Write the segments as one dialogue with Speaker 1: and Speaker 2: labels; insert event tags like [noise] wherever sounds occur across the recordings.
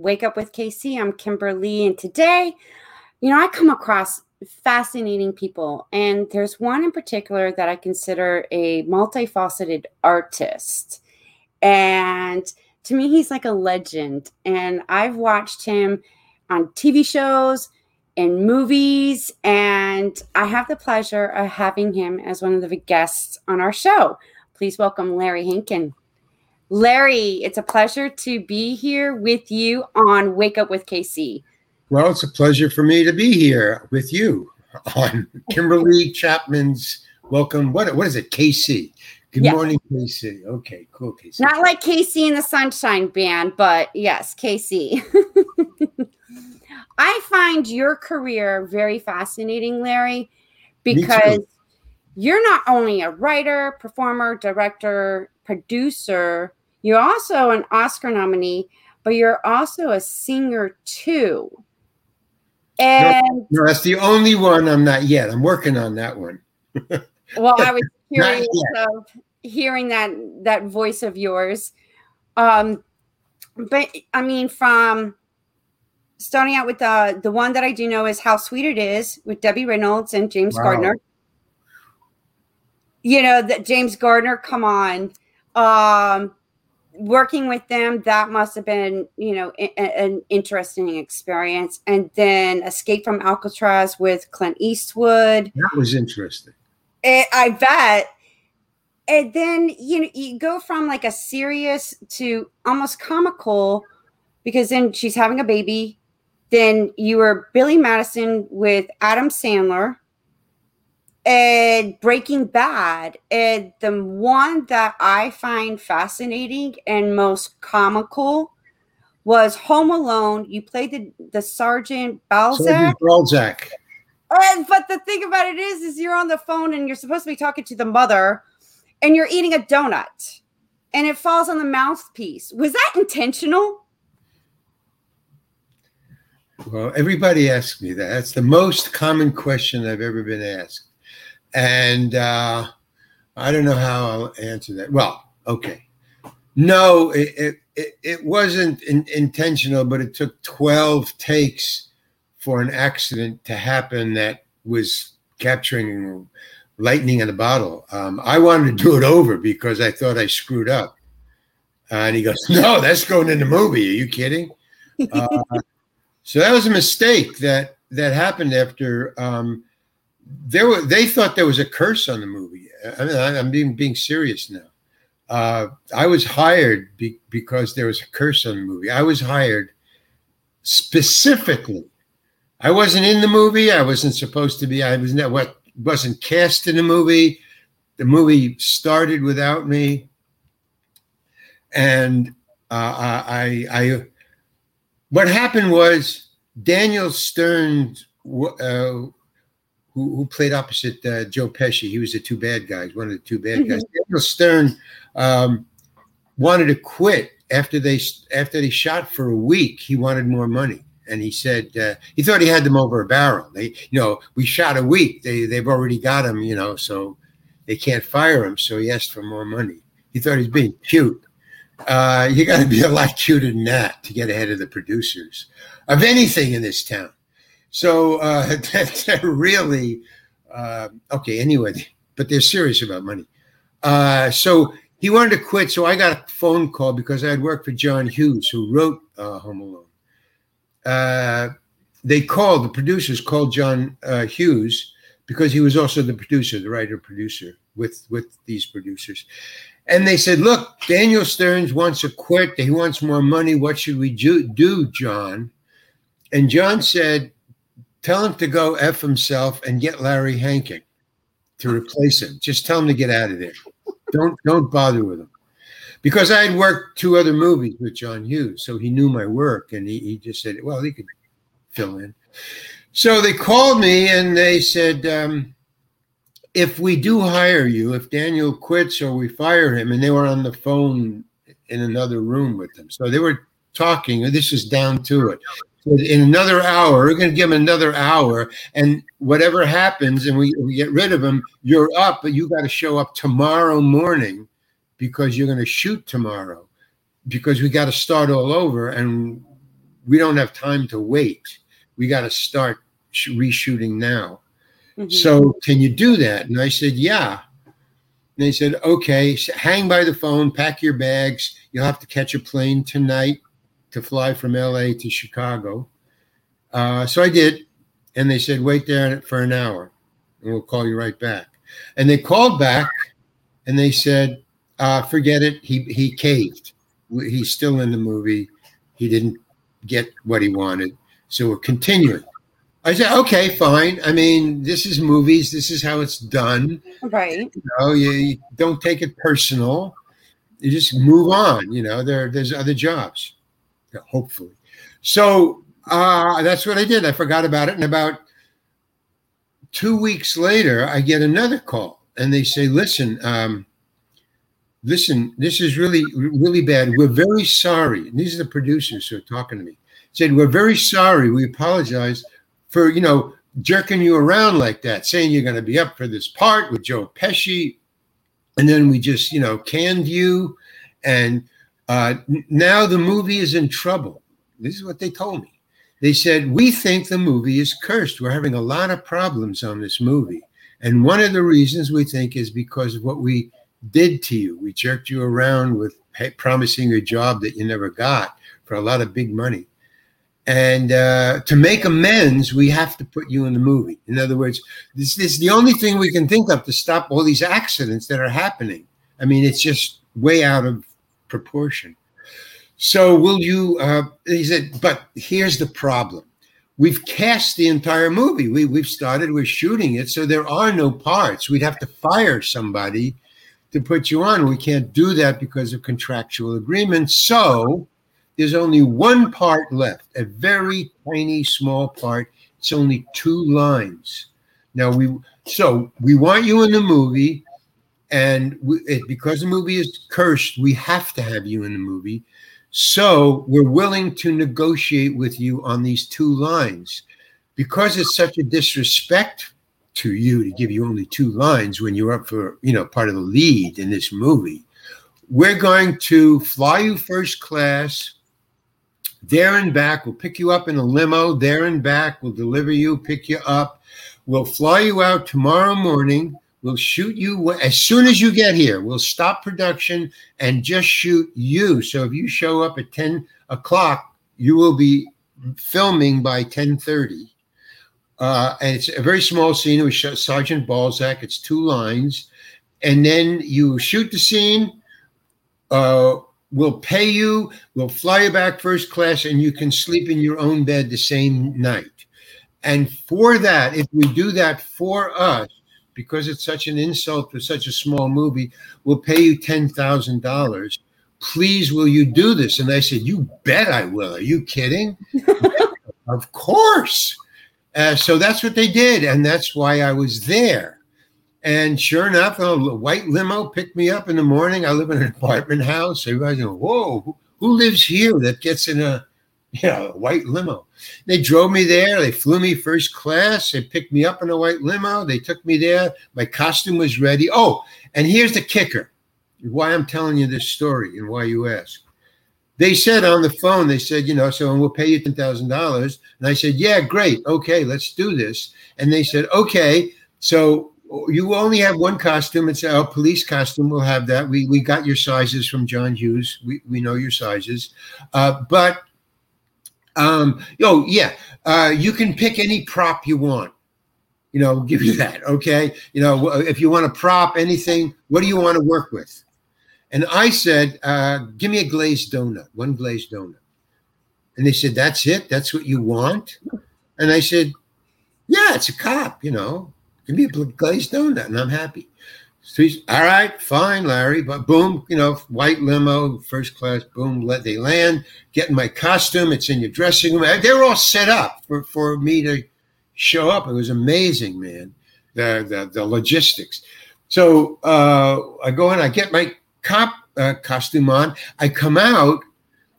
Speaker 1: Wake Up with KC. I'm Kimberly, and today, you know, I come across fascinating people, and there's one in particular that I consider a multifaceted artist. And to me, he's like a legend. And I've watched him on TV shows and movies, and I have the pleasure of having him as one of the guests on our show. Please welcome Larry Hankin. Larry, it's a pleasure to be here with you on Wake Up with KC.
Speaker 2: Well, it's a pleasure for me to be here with you on [laughs] Kimberly Chapman's Welcome. What what is it? KC. Good
Speaker 3: Yeah.
Speaker 2: morning, KC. Okay, cool, KC.
Speaker 3: Not like KC and the Sunshine Band, but yes, KC. [laughs] I find your career very fascinating, Larry, because you're not only a writer, performer, director, producer, you're also an Oscar nominee, but you're also a singer too. And
Speaker 2: No, that's the only one I'm not yet. I'm working on that one. [laughs]
Speaker 3: well, I was [laughs] curious of hearing that that voice of yours. Um, but I mean, from starting out with the the one that I do know is "How Sweet It Is" with Debbie Reynolds and James
Speaker 2: Wow.
Speaker 3: Garner. You know that James Garner. Come on, um, working with them that must have been you know a- a- an interesting experience. And then "Escape from Alcatraz" with Clint Eastwood.
Speaker 2: That was interesting.
Speaker 3: Eh, I bet. And then you know you go from like a serious to almost comical because then she's having a baby. Then you were Billy Madison with Adam Sandler and Breaking Bad. And the one that I find fascinating and most comical was Home Alone. You played the, the Sergeant Balzac.
Speaker 2: Sergeant Balzac.
Speaker 3: And, but the thing about it is, is you're on the phone and you're supposed to be talking to the mother, and you're eating a donut, and it falls on the mouthpiece. Was that intentional?
Speaker 2: Well, everybody asks me that. That's the most common question I've ever been asked. And uh, I don't know how I'll answer that. Well, okay. No, it, it, it, wasn't in, intentional, but it took 12 takes for an accident to happen that was capturing lightning in a bottle. Um, I wanted to do it over because I thought I screwed up. and he goes, No, that's going in the movie. Are you kidding? [laughs] Uh, so that was a mistake that that happened after um, there were. They thought there was a curse on the movie. I mean, I'm being being serious now. Uh, I was hired be, because there was a curse on the movie. I was hired specifically. I wasn't in the movie. I wasn't supposed to be. I was not what wasn't cast in the movie. The movie started without me, and uh, I, I, what happened was Daniel Stern, uh, who, who played opposite uh, Joe Pesci, he was the two bad guys, one of the two bad guys. Daniel Stern um, wanted to quit after they after they shot for a week. He wanted more money, and he said uh, he thought he had them over a barrel. They, you know, we shot a week. They they've already got him, you know, so they can't fire him. So he asked for more money. He thought he was being cute. Uh, you got to be a lot cuter than that to get ahead of the producers of anything in this town. So uh, [laughs] that's really uh, okay. Anyway, but they're serious about money. Uh, so he wanted to quit. So I got a phone call because I had worked for John Hughes, who wrote uh, Home Alone. Uh, they called the producers called John uh, Hughes because he was also the producer, the writer producer with with these producers. And they said, "Look, Daniel Stearns wants to quit. He wants more money. What should we do John?" And John said, "Tell him to go f himself and get Larry Hankin to replace him. Just tell him to get out of there. Don't don't bother with him." because I had worked two other movies with John Hughes, so he knew my work, and he, he just said, "Well, he could fill in." So they called me and they said, um, "If we do hire you, if Daniel quits or we fire him," and they were on the phone in another room with them, so they were talking. This is down to it. In another hour, we're going to give him another hour, and whatever happens, and we, we get rid of him, you're up, but you got to show up tomorrow morning because you're going to shoot tomorrow because we got to start all over and we don't have time to wait. We got to start reshooting now. Mm-hmm. So, can you do that? And I said, Yeah. And they said, Okay, hang by the phone, pack your bags. You'll have to catch a plane tonight to fly from LA to Chicago. Uh, so I did. And they said, Wait there for an hour and we'll call you right back. And they called back and they said, uh, forget it. He he caved. He's still in the movie. He didn't get what he wanted, so we're continuing. I said, okay, fine. I mean, this is movies. This is how it's done.
Speaker 3: Right.
Speaker 2: You know, you, you don't take it personal. You just move on. You know, there there's other jobs, hopefully. So uh, that's what I did. I forgot about it, and about two weeks later, I get another call, and they say, "Listen, um, listen, this is really, really bad. We're very sorry. And these are the producers who are talking to me. Said, we're very sorry. We apologize for, you know, jerking you around like that, saying you're going to be up for this part with Joe Pesci. And then we just, you know, canned you. And uh, now the movie is in trouble. This is what they told me. They said, We think the movie is cursed. We're having a lot of problems on this movie. And one of the reasons we think is because of what we did to you. We jerked you around with promising a job that you never got for a lot of big money. And uh, to make amends, we have to put you in the movie. In other words, this, this is the only thing we can think of to stop all these accidents that are happening. I mean, it's just way out of proportion. So, will you? Uh, he said, but here's the problem. We've cast the entire movie. We, we've started, we're shooting it. So, there are no parts. We'd have to fire somebody to put you on. We can't do that because of contractual agreements. So there's only one part left, a very tiny, small part. It's only two lines. Now we so we want you in the movie, and we, it, because the movie is cursed, we have to have you in the movie. So we're willing to negotiate with you on these two lines. Because it's such a disrespect to you to give you only two lines when you're up for you know part of the lead in this movie we're going to fly you first class. There and back we'll pick you up in a limo. There and back we'll deliver you pick you up. We'll fly you out tomorrow morning we'll shoot you as soon as you get here we'll stop production and just shoot you so if you show up at 10 o'clock you will be filming by 10.30 uh, and it's a very small scene with Sergeant Balzac. It's two lines. And then you shoot the scene. Uh, we'll pay you. We'll fly you back first class, and you can sleep in your own bed the same night. And for that, if we do that for us, because it's such an insult for such a small movie, we'll pay you $10,000. Please, will you do this? And I said, You bet I will. Are you kidding? [laughs] of course. Uh, so that's what they did, and that's why I was there. And sure enough, a white limo picked me up in the morning. I live in an apartment house. Everybody's going, "Whoa, who, who lives here that gets in a you know, a white limo?" They drove me there. They flew me first class. They picked me up in a white limo. They took me there. My costume was ready. Oh, and here's the kicker: why I'm telling you this story and why you ask they said on the phone, they said, you know, so we'll pay you ten thousand dollars. And I said, yeah, great, okay, let's do this. And they said, okay, so you only have one costume. It's our police costume. We'll have that. We we got your sizes from John Hughes. We we know your sizes, uh, but um, oh yeah, uh, you can pick any prop you want. You know, [laughs] give you that. Okay, you know, if you want a prop, anything. What do you want to work with? And I said, uh, give me a glazed donut, one glazed donut. And they said, that's it? That's what you want? And I said, yeah, it's a cop, you know. Give me a glazed donut and I'm happy. He's all right, fine, Larry. But boom, you know, white limo, first class, boom, let they land, get in my costume, it's in your dressing room. They're all set up for, for me to show up. It was amazing, man. The the, the logistics. So uh, I go in, I get my cop uh, costume on, I come out,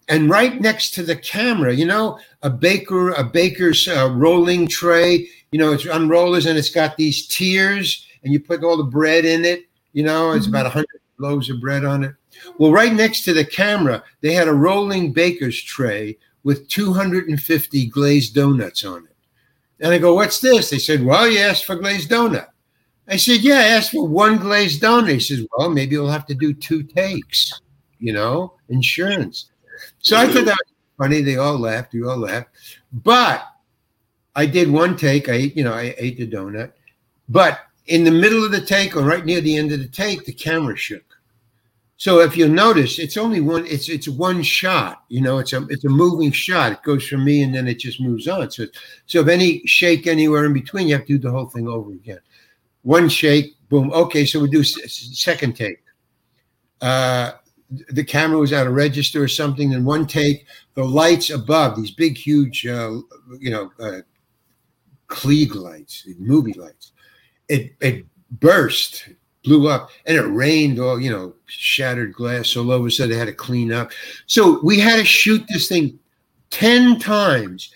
Speaker 2: and right next to the camera, you know, a baker, a baker's uh, rolling tray, you know, it's unrollers and it's got these tiers and you put all the bread in it. You know, it's mm-hmm. about 100 loaves of bread on it. Well, right next to the camera, they had a rolling baker's tray with 250 glazed donuts on it. And I go, What's this? They said, Well, you asked for glazed donut. I said, Yeah, I asked for one glazed donut. He says, Well, maybe we'll have to do two takes, you know, insurance. So I thought that was funny. They all laughed. We all laughed. But I did one take. I, you know, I ate the donut. But in the middle of the take or right near the end of the take, the camera shook. So if you notice, it's only one. It's it's one shot. You know, it's a it's a moving shot. It goes from me and then it just moves on. So so if any shake anywhere in between, you have to do the whole thing over again. One shake, boom. Okay, so we do second take. Uh, the camera was out of register or something. And one take, the lights above these big, huge, uh, you know, uh, Klieg lights, movie lights it it burst, blew up, and it rained all you know, shattered glass all over. So they had to clean up. So we had to shoot this thing ten times,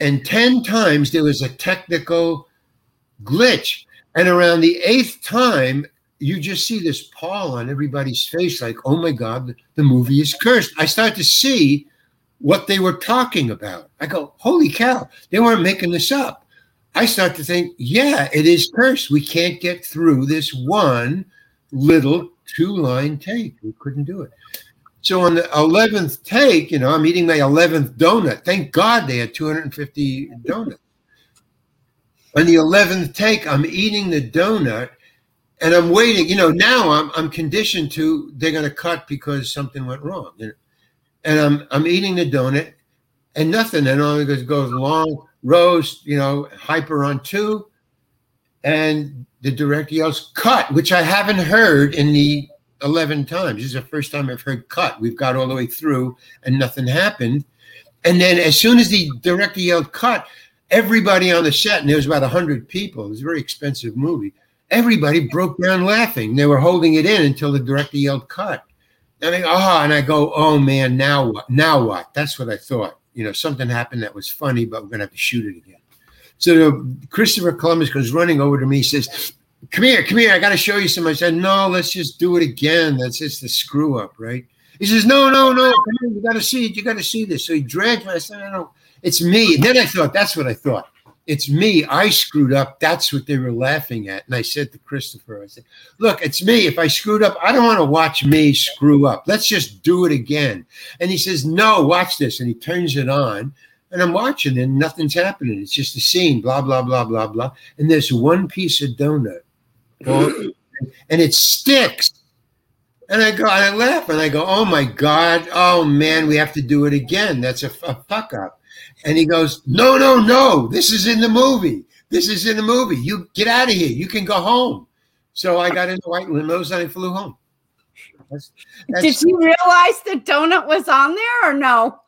Speaker 2: and ten times there was a technical glitch. And around the eighth time, you just see this pall on everybody's face, like, oh my God, the movie is cursed. I start to see what they were talking about. I go, holy cow, they weren't making this up. I start to think, yeah, it is cursed. We can't get through this one little two line take. We couldn't do it. So on the 11th take, you know, I'm eating my 11th donut. Thank God they had 250 donuts. On the 11th take, I'm eating the donut and I'm waiting. You know, now I'm, I'm conditioned to they're going to cut because something went wrong. And I'm, I'm eating the donut and nothing. And all it goes, goes long Rose, you know, hyper on two, and the director yells cut, which I haven't heard in the 11 times. This is the first time I've heard cut. We've got all the way through and nothing happened. And then as soon as the director yelled cut, everybody on the set, and there was about 100 people, it was a very expensive movie, everybody broke down laughing. They were holding it in until the director yelled cut. And I, oh, and I go, oh man, now what? Now what? That's what I thought you know, something happened that was funny, but we're going to have to shoot it again. So Christopher Columbus goes running over to me, he says, Come here, come here, I got to show you something. I said, No, let's just do it again. That's just the screw up, right? He says, No, no, no, you got to see it, you got to see this. So he dragged me. I said, No, it's me. And then I thought, That's what I thought. It's me. I screwed up. That's what they were laughing at. And I said to Christopher, I said, Look, it's me. If I screwed up, I don't want to watch me screw up. Let's just do it again. And he says, No, watch this. And he turns it on. And I'm watching and nothing's happening. It's just a scene, blah, blah, blah, blah, blah. And there's one piece of donut. [laughs] and it sticks. And I go, and I laugh and I go, oh my God, oh man, we have to do it again. That's a, a fuck up. And he goes, No, no, no. This is in the movie. This is in the movie. You get out of here. You can go home. So I got into white limos and I flew home.
Speaker 1: That's, that's, Did you realize the donut was on there or no?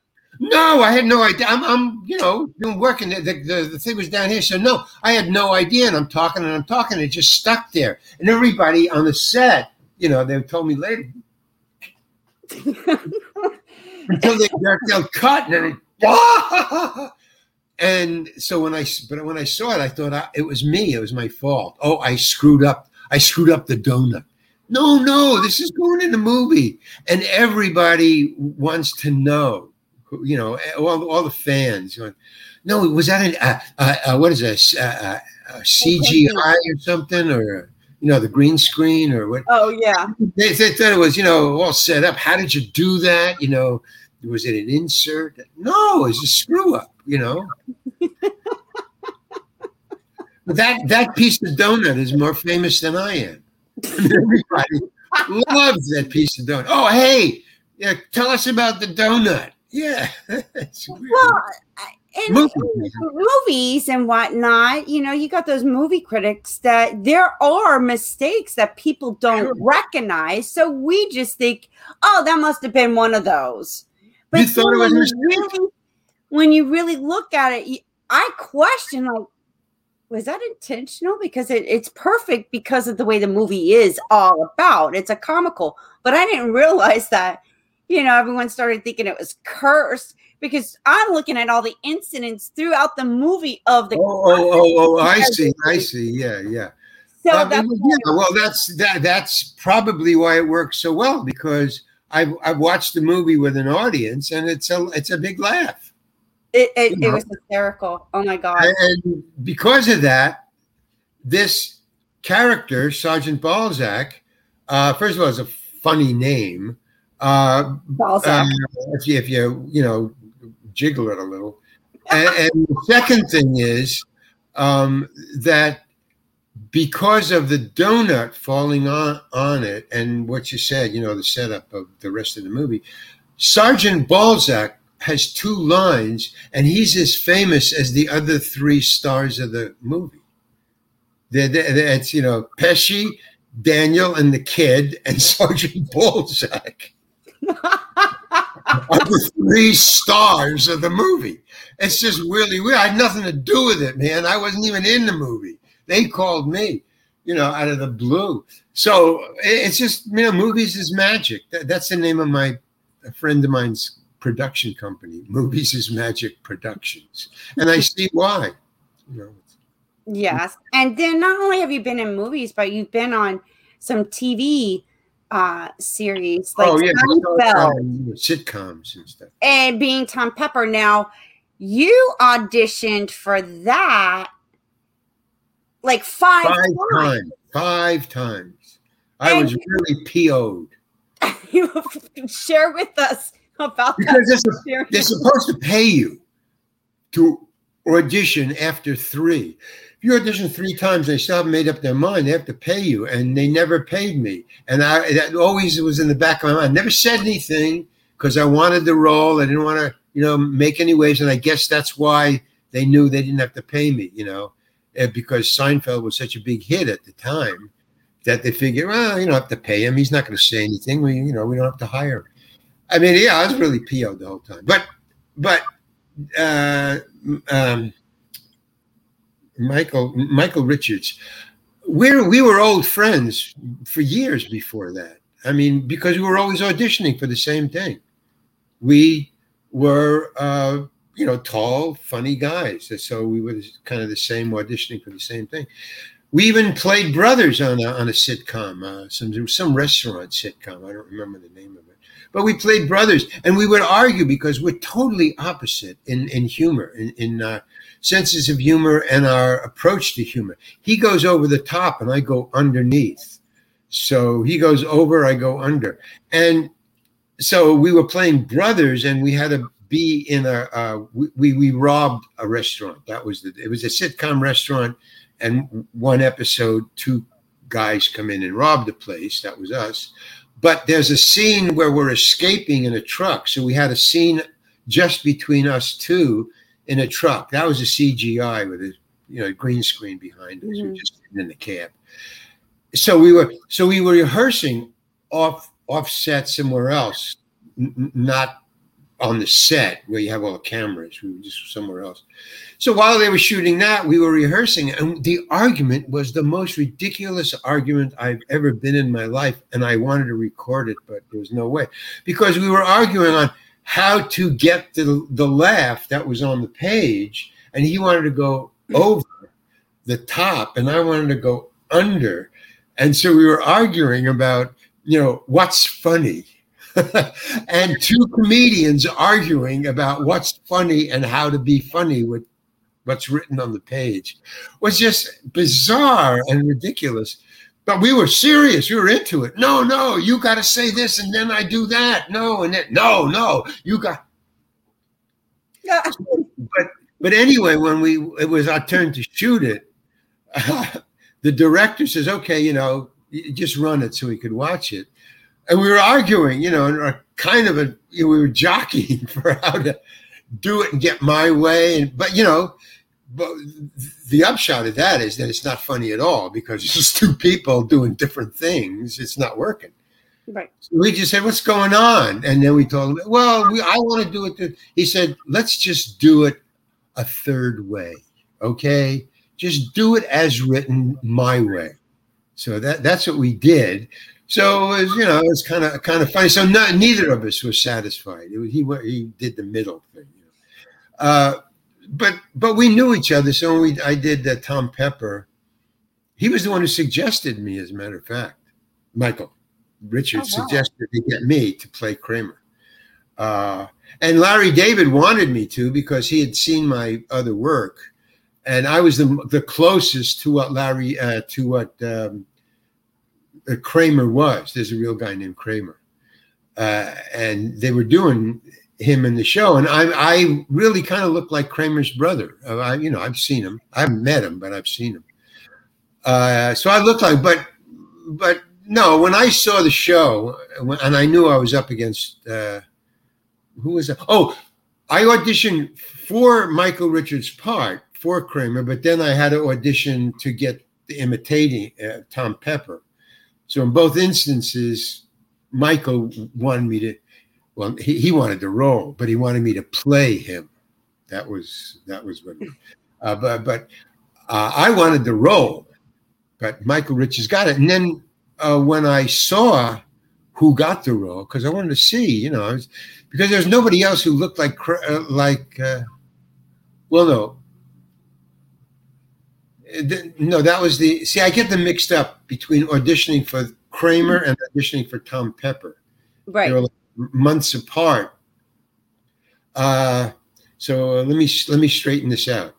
Speaker 2: No, I had no idea. I'm, I'm you know, doing working. The, the, the thing was down here. So, no, I had no idea. And I'm talking and I'm talking. And it just stuck there. And everybody on the set, you know, they told me later. [laughs] until they, they'll cut and it [laughs] and so when I but when I saw it, I thought I, it was me. It was my fault. Oh, I screwed up. I screwed up the donut. No, no, this is going in the movie, and everybody wants to know. You know, all, all the fans. No, was that an uh, uh, uh, what is this uh, uh, CGI or something or? you know, the green screen or what?
Speaker 1: Oh yeah.
Speaker 2: They, they, thought it was, you know, all set up. How did you do that? You know, was it an insert? No, it's a screw up, you know. [laughs] that that piece of donut is more famous than I am. Everybody loves that piece of donut. Oh, hey, yeah, tell us about the donut. Yeah. [laughs]
Speaker 1: well,
Speaker 3: in, in movies and whatnot, you know, you got those movie critics that there are mistakes that people don't sure. recognize. So we just think, oh, that must have been one of those. But you thought it was when, you really, when you really look at it, I question like, was that intentional? Because it, it's perfect because of the way the movie is all about. It's a comical, but I didn't realize that, you know, everyone started thinking it was cursed because I'm looking at all the incidents throughout the movie of the.
Speaker 2: Oh, oh, oh, oh, I see, I see. Yeah, yeah. So uh, that's yeah, well, that's that. That's probably why it works so well because I've I've watched the movie with an audience and it's a it's a big laugh.
Speaker 3: It it, it was hysterical. Oh my god!
Speaker 2: And because of that, this character Sergeant Balzac, uh, first of all, is a funny name. Uh, Balzac. Uh, if you if you you know jiggle it a little. and, and the second thing is um, that because of the donut falling on, on it and what you said, you know, the setup of the rest of the movie, Sergeant Balzac has two lines and he's as famous as the other three stars of the movie. They're, they're, it's, you know, Pesci, Daniel, and the kid, and [laughs] Sergeant Balzac. [laughs] are the three stars of the movie. It's just really weird. I had nothing to do with it, man. I wasn't even in the movie. They called me, you know, out of the blue. So it's just, you know, movies is magic. That, that's the name of my a friend of mine's production company. Movies is Magic Productions, and I see why. You know.
Speaker 3: Yes, and then not only have you been in movies, but you've been on some TV uh series like oh, yeah,
Speaker 2: sitcoms and stuff.
Speaker 3: And being Tom Pepper. Now, you auditioned for that like five,
Speaker 2: five times. times. Five times. I and was really PO'd. [laughs]
Speaker 3: You share with us about
Speaker 2: because that. They're, they're supposed to pay you to audition after three If you audition three times, they still haven't made up their mind. They have to pay you, and they never paid me. And I that always was in the back of my mind. I never said anything because I wanted the role. I didn't want to, you know, make any waves. And I guess that's why they knew they didn't have to pay me, you know, eh, because Seinfeld was such a big hit at the time that they figured, well, you don't have to pay him. He's not going to say anything. We, you know, we don't have to hire him. I mean, yeah, I was really PO'd the whole time. But, but, uh, um, Michael Michael Richards. We we were old friends for years before that. I mean, because we were always auditioning for the same thing. We were, uh, you know, tall, funny guys. So we were kind of the same auditioning for the same thing. We even played brothers on a, on a sitcom, uh, some some restaurant sitcom. I don't remember the name of it, but we played brothers, and we would argue because we're totally opposite in in humor, in in uh, senses of humor and our approach to humor. He goes over the top and I go underneath. So he goes over, I go under. And so we were playing brothers and we had to be in a, uh, we, we robbed a restaurant. That was the, it was a sitcom restaurant. And one episode, two guys come in and rob the place. That was us. But there's a scene where we're escaping in a truck. So we had a scene just between us two in a truck. That was a CGI with a you know green screen behind us. Mm-hmm. We just in the cab. So we were so we were rehearsing off offset somewhere else, n- not on the set where you have all the cameras. We were just somewhere else. So while they were shooting that, we were rehearsing, and the argument was the most ridiculous argument I've ever been in my life. And I wanted to record it, but there was no way because we were arguing on how to get the, the laugh that was on the page. And he wanted to go over the top, and I wanted to go under. And so we were arguing about, you know, what's funny. [laughs] and two comedians arguing about what's funny and how to be funny with what's written on the page was just bizarre and ridiculous. But we were serious. We were into it. No, no, you got to say this and then I do that. No, and then no, no, you got. Yeah. But but anyway, when we it was our turn to shoot it, uh, [laughs] the director says, "Okay, you know, just run it so we could watch it." And we were arguing, you know, and kind of a we were jockeying [laughs] for how to do it and get my way. And but you know, but the upshot of that is that it's not funny at all because [laughs] it's just two people doing different things. It's not working.
Speaker 1: Right.
Speaker 2: So we just said, "What's going on?" And then we told him, "Well, we, I want to do it." To, he said, "Let's just do it a third way, okay? Just do it as written, my way." So that that's what we did. So it was, you know, it's kind of kind of funny. So no, neither of us was satisfied. Was, he he did the middle thing. You know? uh, but but we knew each other. So we I did uh, Tom Pepper. He was the one who suggested me, as a matter of fact, Michael. Richard oh, wow. suggested to get me to play Kramer. Uh, and Larry David wanted me to because he had seen my other work, and I was the, the closest to what Larry uh, to what um, Kramer was. There's a real guy named Kramer, uh, and they were doing him in the show, and I I really kind of looked like Kramer's brother. Uh, I you know I've seen him. I haven't met him, but I've seen him. Uh, so I looked like, but but no, when I saw the show, and I knew I was up against uh, who was that? Oh, I auditioned for Michael Richards' part for Kramer, but then I had to audition to get the imitating uh, Tom Pepper. So in both instances, Michael wanted me to. Well, he, he wanted the role, but he wanted me to play him. That was that was what. Uh, but but uh, I wanted the role, but Michael Richards got it, and then uh, when I saw who got the role, because I wanted to see, you know, was, because there's nobody else who looked like uh, like. Uh, well, no. No, that was the. See, I get them mixed up between auditioning for Kramer and auditioning for Tom Pepper.
Speaker 1: Right.
Speaker 2: They were like months apart. Uh, so let me let me straighten this out.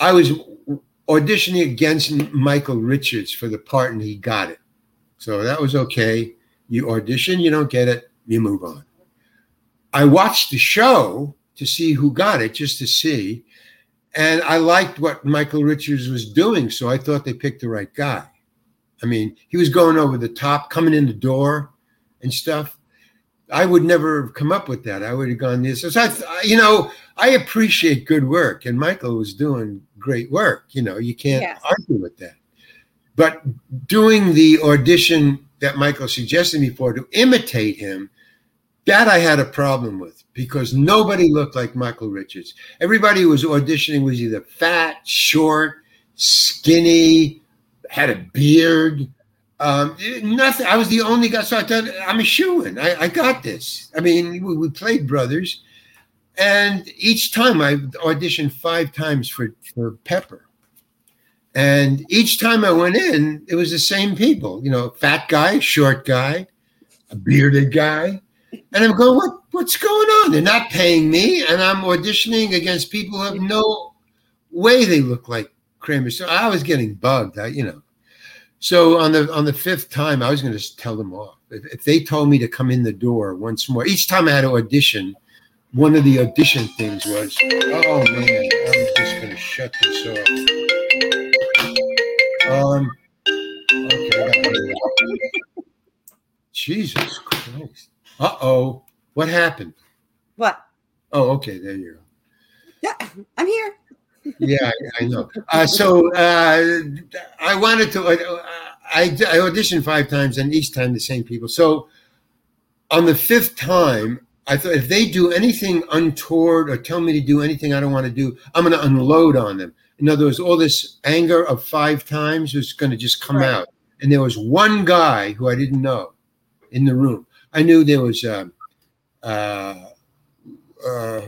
Speaker 2: I was auditioning against Michael Richards for the part, and he got it. So that was okay. You audition, you don't get it, you move on. I watched the show to see who got it, just to see. And I liked what Michael Richards was doing. So I thought they picked the right guy. I mean, he was going over the top, coming in the door and stuff. I would never have come up with that. I would have gone this. So I, you know, I appreciate good work, and Michael was doing great work. You know, you can't yes. argue with that. But doing the audition that Michael suggested me for to imitate him, that I had a problem with because nobody looked like Michael Richards. Everybody who was auditioning was either fat, short, skinny, had a beard. Um, nothing. I was the only guy, so I thought I'm a shoe in. I, I, got this. I mean, we, we, played brothers, and each time I auditioned five times for for Pepper, and each time I went in, it was the same people, you know, fat guy, short guy, a bearded guy. And I'm going, what, what's going on? They're not paying me. And I'm auditioning against people who have no way they look like Kramer. So I was getting bugged, I, you know. So on the on the fifth time, I was going to tell them off. If, if, they told me to come in the door once more, each time I had to audition, one of the audition things was, oh man, I'm just going to shut this off. Um, okay. Jesus Christ. Uh oh. What happened?
Speaker 1: What?
Speaker 2: Oh, okay. There you go.
Speaker 1: Yeah, I'm here.
Speaker 2: yeah, I, I know. Uh, so uh, I wanted to. Uh, I, I auditioned five times, and each time the same people. So on the fifth time, I thought if they do anything untoward or tell me to do anything I don't want to do, I'm going to unload on them. In other words, all this anger of five times was going to just come right. out. And there was one guy who I didn't know in the room. I knew there was, uh, uh, uh,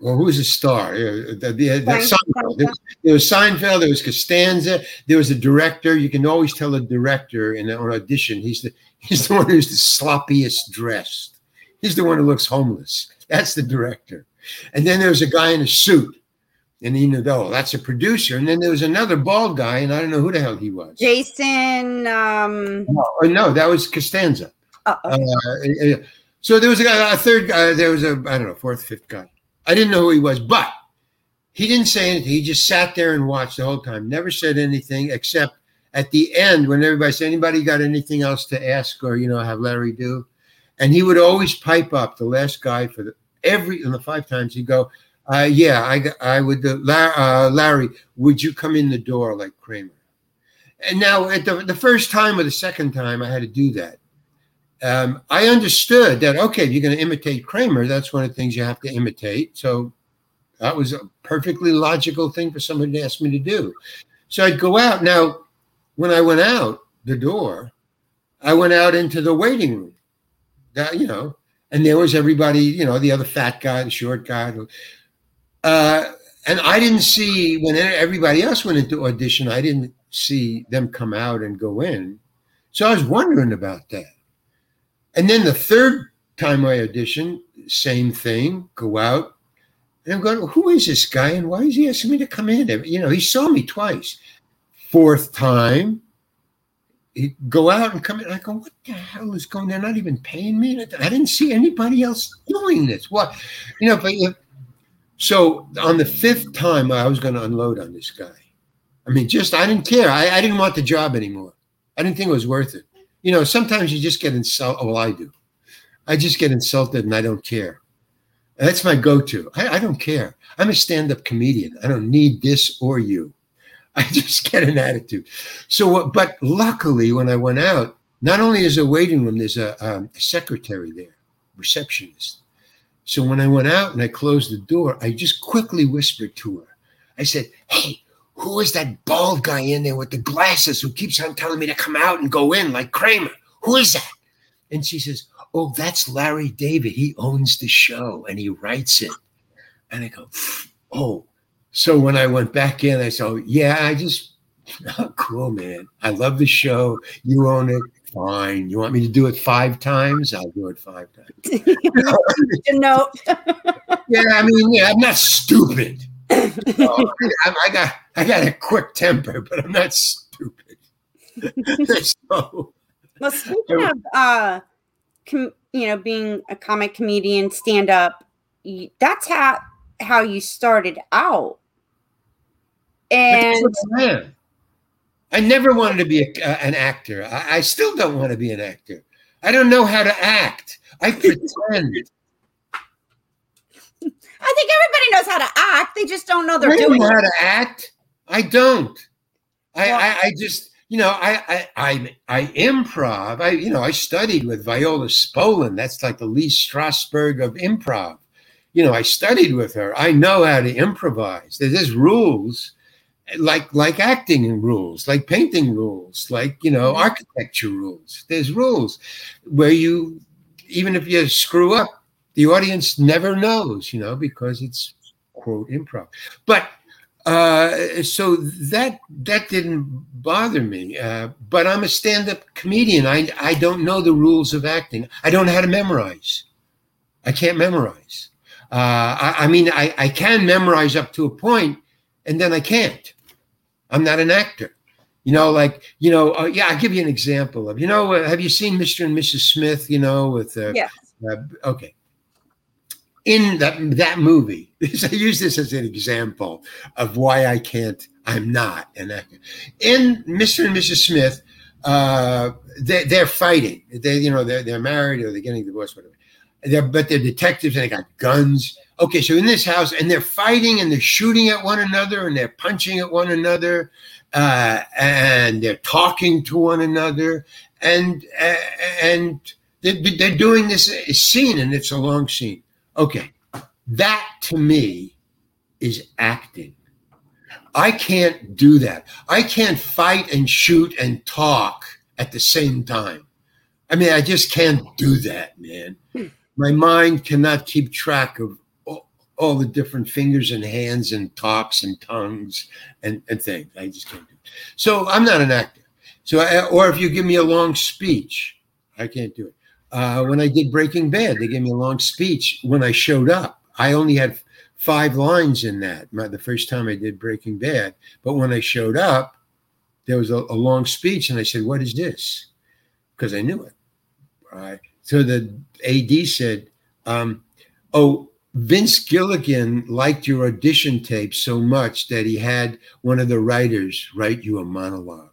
Speaker 2: well, who was a star? The, the, the Seinfeld. There, was, there was Seinfeld. There was Costanza. There was a director. You can always tell a director in an audition. He's the he's the one who's the sloppiest dressed. He's the one who looks homeless. That's the director. And then there was a guy in a suit and you know, oh, that's a producer. And then there was another bald guy, and I don't know who the hell he was.
Speaker 1: Jason. Um...
Speaker 2: No, no that was Costanza. Uh, so there was a, a third guy. There was a I don't know fourth, fifth guy. I didn't know who he was, but he didn't say anything. He just sat there and watched the whole time. Never said anything except at the end when everybody said, "Anybody got anything else to ask or you know have Larry do?" And he would always pipe up the last guy for the every in the five times he'd go, uh, yeah, I, I would, uh, uh, Larry, would you come in the door like Kramer? And now at the, the first time or the second time I had to do that. Um, I understood that, okay, if you're going to imitate Kramer, that's one of the things you have to imitate. So that was a perfectly logical thing for somebody to ask me to do. So I'd go out. Now, when I went out the door, I went out into the waiting room. That, you know, and there was everybody, you know, the other fat guy, the short guy, uh, and I didn't see when everybody else went into audition, I didn't see them come out and go in. So I was wondering about that. And then the third time I auditioned, same thing, go out. And I'm going, who is this guy and why is he asking me to come in? You know, he saw me twice. Fourth time, he go out and come in. I go, what the hell is going on? They're not even paying me. I didn't see anybody else doing this. What, you know, but uh, so on the fifth time, I was going to unload on this guy. I mean, just I didn't care. I, I didn't want the job anymore. I didn't think it was worth it. You know, sometimes you just get insulted. Well, I do. I just get insulted and I don't care. That's my go-to. I, I don't care. I'm a stand-up comedian. I don't need this or you. [laughs] I just get an attitude. So, but luckily, when I went out, not only is a waiting room, there's a, um, a secretary there, receptionist. So when I went out and I closed the door, I just quickly whispered to her. I said, Hey, who is that bald guy in there with the glasses who keeps on telling me to come out and go in like Kramer? Who is that? And she says, Oh, that's Larry David. He owns the show and he writes it. And I go, Oh. So when I went back in, I said, oh, Yeah, I just, [laughs] oh, cool, man. I love the show. You own it fine. You want me to do it five times? I'll do it five times. [laughs]
Speaker 3: no. [laughs]
Speaker 2: yeah, I mean, yeah, I'm not stupid. I, I, got I got a quick temper, but I'm not stupid. [laughs]
Speaker 3: so, well, speaking of uh, com- you know, being a comic comedian, stand up, that's how how you started out. And
Speaker 2: I never wanted to be a, uh, an actor. I, I, still don't want to be an actor. I don't know how to act. I [laughs] pretend.
Speaker 3: I think everybody knows how to act. They just don't know they're
Speaker 2: I
Speaker 3: doing
Speaker 2: know how to act. I don't. I, well, I, I, just, you know, I, I, I, I improv. I, you know, I studied with Viola Spolin. That's like the Lee Strasberg of improv. You know, I studied with her. I know how to improvise. There's rules like like acting rules like painting rules like you know mm-hmm. architecture rules there's rules where you even if you screw up the audience never knows you know because it's quote improv but uh, so that that didn't bother me uh, but i'm a stand-up comedian I, I don't know the rules of acting i don't know how to memorize i can't memorize uh, I, I mean I, I can memorize up to a point and then i can't I'm not an actor. You know, like you know, uh, yeah. I'll give you an example of you know. Uh, have you seen Mr. and Mrs. Smith? You know, with uh,
Speaker 3: yeah.
Speaker 2: Uh, okay. In that that movie, [laughs] I use this as an example of why I can't. I'm not an actor. In Mr. and Mrs. Smith, uh, they, they're fighting. They, you know, they're, they're married or they're getting divorced, whatever. They're, but they're detectives and they got guns okay, so in this house, and they're fighting and they're shooting at one another and they're punching at one another uh, and they're talking to one another and uh, and they're, they're doing this scene and it's a long scene. Okay, that to me is acting. I can't do that. I can't fight and shoot and talk at the same time. I mean, I just can't do that, man. Hmm. My mind cannot keep track of all the different fingers and hands and talks and tongues and, and things. I just can't do it. So I'm not an actor. So, I, or if you give me a long speech, I can't do it. Uh, when I did Breaking Bad, they gave me a long speech when I showed up. I only had five lines in that my, the first time I did Breaking Bad. But when I showed up, there was a, a long speech, and I said, "What is this?" Because I knew it. Right. So the AD said, um, "Oh, Vince Gilligan liked your audition tape so much that he had one of the writers write you a monologue.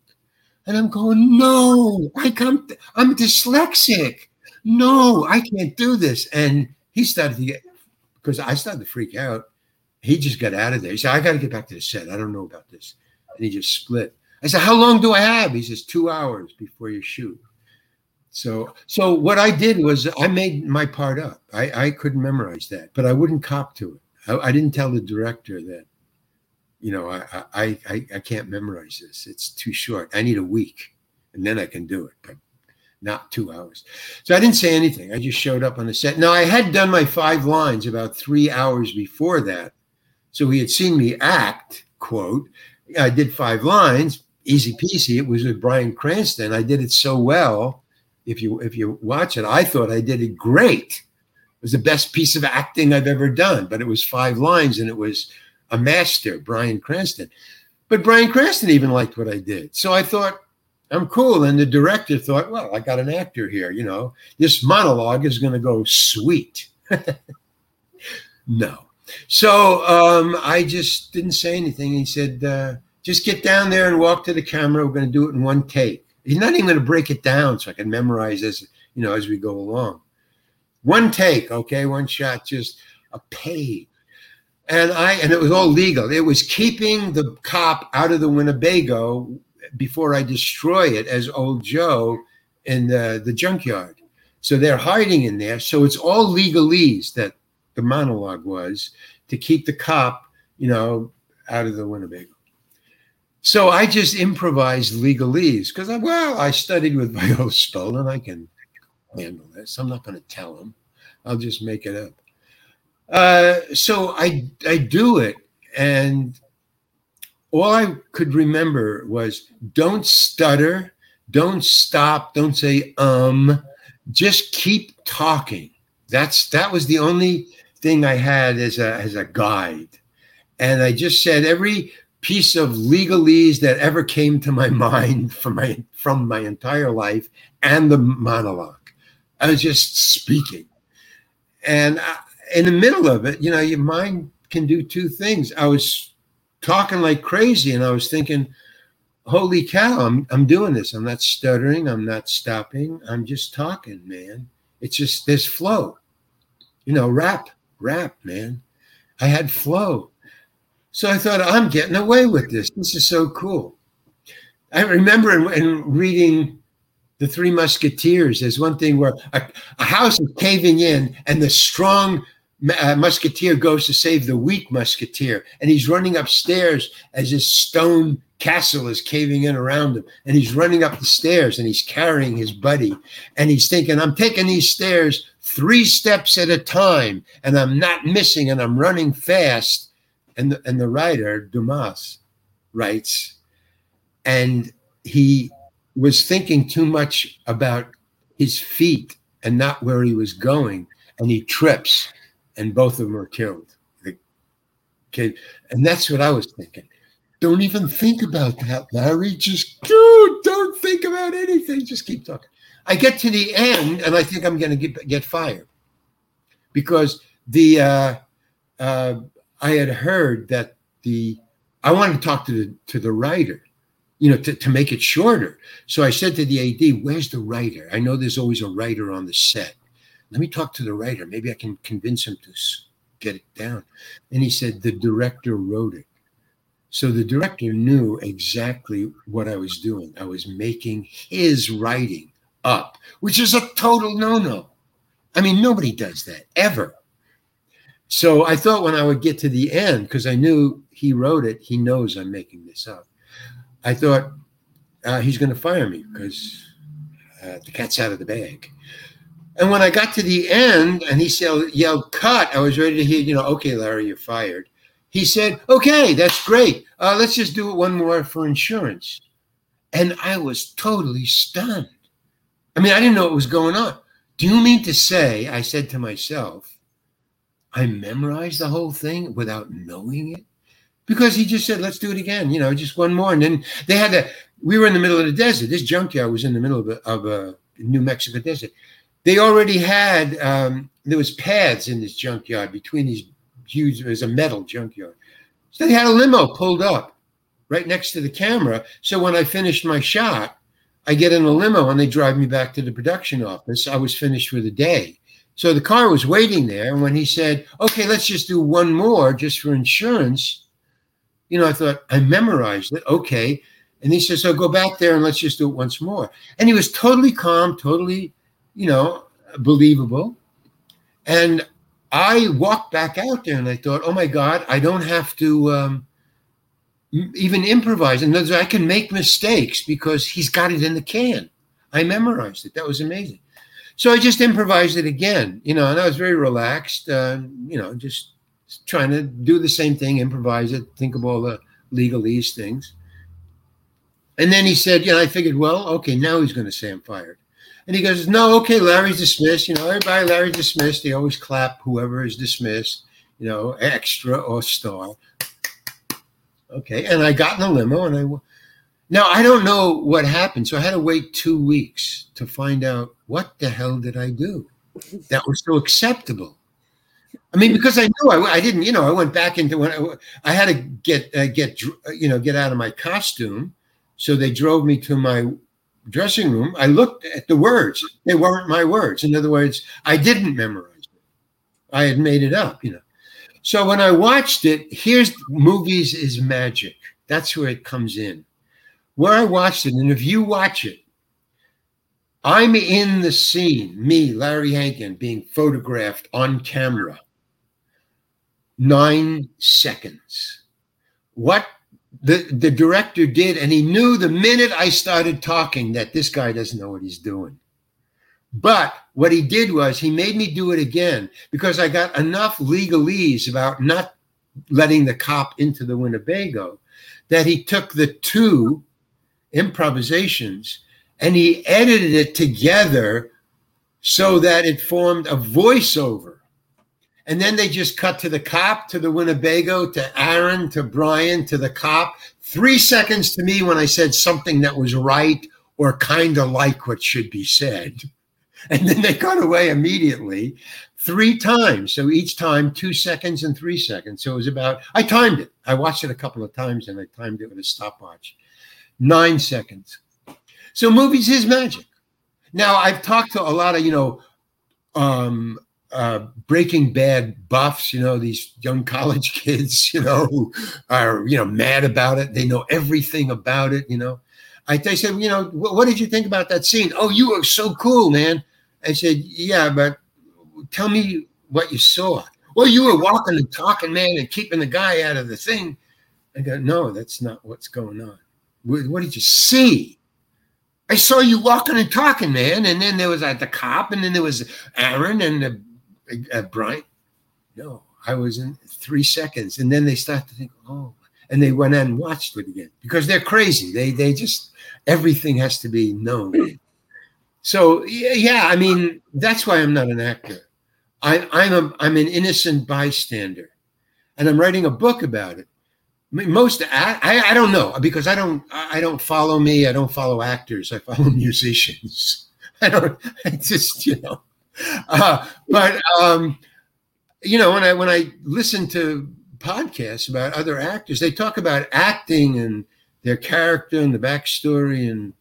Speaker 2: And I'm going, no, I come, I'm dyslexic. No, I can't do this. And he started to get because I started to freak out. He just got out of there. He said, I got to get back to the set. I don't know about this. And he just split. I said, How long do I have? He says, Two hours before you shoot. So, so what I did was I made my part up. I, I couldn't memorize that, but I wouldn't cop to it. I, I didn't tell the director that, you know, I, I, I, I can't memorize this. It's too short. I need a week and then I can do it, but not two hours. So I didn't say anything. I just showed up on the set. Now I had done my five lines about three hours before that. So he had seen me act, quote. I did five lines, easy peasy. It was with Bryan Cranston. I did it so well if you if you watch it, I thought I did it great. It was the best piece of acting I've ever done, but it was five lines and it was a master, Bryan Cranston. But Bryan Cranston even liked what I did. So I thought, I'm cool. And the director thought, well, I got an actor here, you know, this monologue is going to go sweet. [laughs] no. So um, I just didn't say anything. He said, uh, just get down there and walk to the camera. We're going to do it in one take. He's not even going to break it down so I can memorize as you know as we go along. One take, okay, one shot, just a page. And I and it was all legal. It was keeping the cop out of the Winnebago before I destroy it as old Joe in the, the junkyard. So they're hiding in there. So it's all legalese that the monologue was to keep the cop, you know, out of the Winnebago. So I just improvised legalese because I well, I studied with [laughs] my Viola Spolin. I can handle this. I'm not going to tell him. I'll just make it up. Uh, so I I do it, and all I could remember was don't stutter, don't stop, don't say um, just keep talking. That's that was the only thing I had as a as a guide, and I just said every piece of legalese that ever came to my [laughs] mind from my from my entire life and the monologue. I was just speaking, and I, in the middle of it, you know, your mind can do two things. I was talking like crazy, and I was thinking, "Holy cow! I'm I'm doing this. I'm not stuttering. I'm not stopping. I'm just talking, man. It's just this flow, you know, rap, rap, man. I had flow." So I thought, I'm getting away with this. This is so cool. I remember in, in reading The Three Musketeers, there's one thing where a, a house is caving in and the strong uh, musketeer goes to save the weak musketeer. And he's running upstairs as his stone castle is caving in around him. And he's running up the stairs and he's carrying his buddy. And he's thinking, I'm taking these stairs three steps at a time and I'm not missing and I'm running fast and the, and the writer Dumas writes, and he was thinking too much about his feet and not where he was going, and he trips, and both of them are killed. The kid, and that's what I was thinking. Don't even think about that, Larry. Just dude, don't think about anything. Just keep talking. I get to the end, and I think I'm going to get get fired because the uh, uh, I had heard that the I wanted to talk to the to the writer, you know, to, to make it shorter. So I said to the AD, "Where's the writer? I know there's always a writer on the set. Let me talk to the writer. Maybe I can convince him to get it down." And he said, "The director wrote it." So the director knew exactly what I was doing. I was making his writing up, which is a total no-no. I mean, nobody does that ever. So I thought when I would get to the end, because I knew he wrote it, he knows I'm making this up. I thought uh, he's going to fire me because uh, the cat's out of the bag. And when I got to the end and he said, yelled, cut, I was ready to hear, you know, okay, Larry, you're fired. He said, okay, that's great. Uh, let's just do it one more for insurance. And I was totally stunned. I mean, I didn't know what was going on. Do you mean to say, I said to myself, I memorized the whole thing without knowing it because he just said, let's do it again, you know, just one more. And then they had to, we were in the middle of the desert. This junkyard was in the middle of a, of a New Mexico desert. They already had, um, there was pads in this junkyard between these huge, it was a metal junkyard. So they had a limo pulled up right next to the camera. So when I finished my shot, I get in a limo and they drive me back to the production office. I was finished for the day. So the car was waiting there. And when he said, okay, let's just do one more just for insurance, you know, I thought, I memorized it. Okay. And he says, so go back there and let's just do it once more. And he was totally calm, totally, you know, believable. And I walked back out there and I thought, oh my God, I don't have to um, even improvise. And I can make mistakes because he's got it in the can. I memorized it. That was amazing. So I just improvised it again, you know, and I was very relaxed, uh, you know, just trying to do the same thing, improvise it, think of all the legalese things. And then he said, you know, I figured, well, okay, now he's going to say I'm fired. And he goes, no, okay, Larry's dismissed. You know, everybody, Larry's dismissed. They always clap whoever is dismissed, you know, extra or star. Okay. And I got in a limo and I, now I don't know what happened. So I had to wait two weeks to find out what the hell did I do that was so acceptable. I mean, because I knew I, I didn't, you know, I went back into when I, I had to get, uh, get, you know, get out of my costume. So they drove me to my dressing room, I looked at the words. They weren't my words. In other words, I didn't memorize it. I had made it up, you know. So when I watched it, here's movies is magic. That's where it comes in. Where I watched it, and if you watch it, I'm in the scene, me, Larry Hankin, being photographed on camera. Nine seconds. What the, the director did, and he knew the minute I started talking that this guy doesn't know what he's doing. But what he did was he made me do it again because I got enough legalese about not letting the cop into the Winnebago that he took the two improvisations and he edited it together so that it formed a voiceover and then they just cut to the cop, to the Winnebago, to Aaron, to Bryan, to the cop. Three seconds to me when I said something that was right or kind of like what should be said. [laughs] And then they cut away immediately three times. So each time, two seconds and three seconds. So it was about, I timed it. I watched it a couple of times and I timed it with a stopwatch. Nine seconds. So movies is magic. Now I've talked to a lot of, you know, um, uh, Breaking Bad buffs, you know, these young college [laughs] kids, you know, who are, you know, mad about it. They know everything about it, you know. I, I said, you know, what, did you think about that scene? Oh, you were so cool, man. I said, yeah, but tell me what you saw. Well, you were walking and talking, man, and keeping the guy out of the thing. I go, no, that's not what's going on. What, did you see? I saw you walking and talking, man. And then there was uh, the cop, and then there was Aaron and the uh, Bryan? No, I was in three seconds. And then they start to think, oh, and they went and watched it again because they're crazy. They they just everything has to be known. So yeah, I mean that's why I'm not an actor. I, I'm a, I'm an innocent bystander, and I'm writing a book about it. I most I, I don't know because I don't I don't follow me. I don't follow actors. I follow [laughs] musicians. I don't. I just you know. [laughs] Uh, but um, you know, when I when I listen to podcasts about other actors, they talk about acting and their character and the backstory and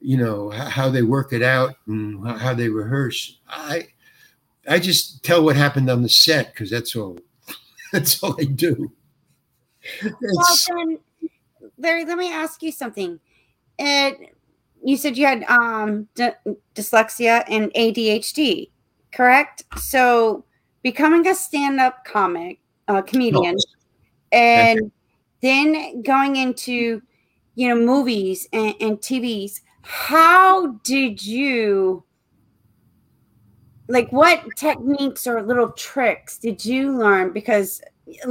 Speaker 2: you know how they work it out and how they rehearse. I I just tell what happened on the set because that's all [laughs] that's all I do.
Speaker 3: well then, Larry, let me ask you something. And you said you had um, d- dyslexia and ADHD, correct? So becoming a stand-up comic, uh, comedian, and then going into you know movies and, and TVs. How did you like? What techniques or little tricks did you learn? Because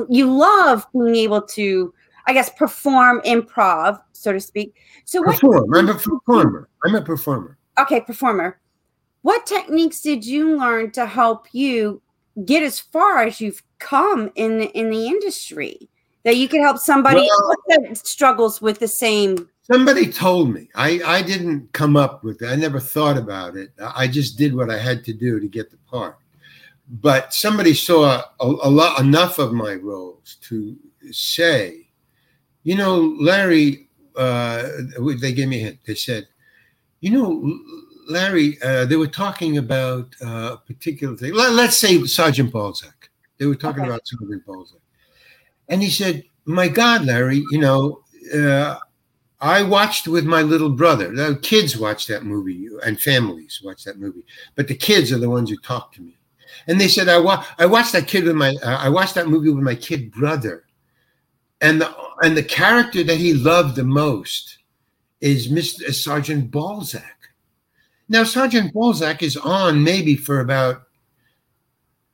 Speaker 3: you love being able to I guess, perform improv, so to speak. So
Speaker 2: perform. What, I'm a performer. I'm a performer.
Speaker 3: Okay, performer. What techniques did you learn to help you get as far as you've come in the, in the industry? That you could help somebody well, that struggles with the same.
Speaker 2: Somebody told me. I I didn't come up with it. I never thought about it. I just did what I had to do to get the part. But somebody saw a, a lot enough of my roles to say you know, Larry, uh, they gave me a hint. They said, you know, Larry, uh, they were talking about uh, a particular thing. Let, us say Sergeant Balzac. They were talking okay. about Sergeant Balzac. And he said, My God, Larry, you know, uh, I watched with my little brother. The kids watch that movie and families watch that movie, but the kids are the ones who talk to me. And they said, I, wa- I watched that kid with my, uh, I watched that movie with my kid brother. And the, and the character that he loved the most is Mr. Sergeant Balzac. Now, Sergeant Balzac is on maybe for about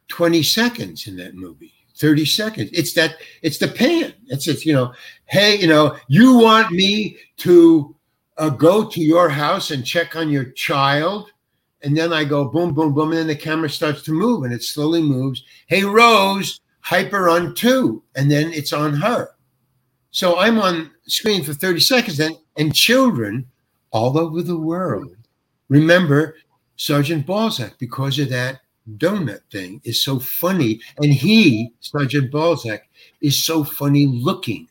Speaker 2: 20 seconds in that movie. 30 seconds. It's that, it's the pan. It's just, you know, hey, you know, you want me to uh, go to your house and check on your child. And then I go boom, boom, boom. And then the camera starts to move and it slowly moves. Hey, Rose, hyper on two. And then it's on her. So I'm on screen for 30 seconds and children all over the world remember Sergeant Balzac because of that donut thing is so funny. And he, Sergeant Balzac, is so funny looking,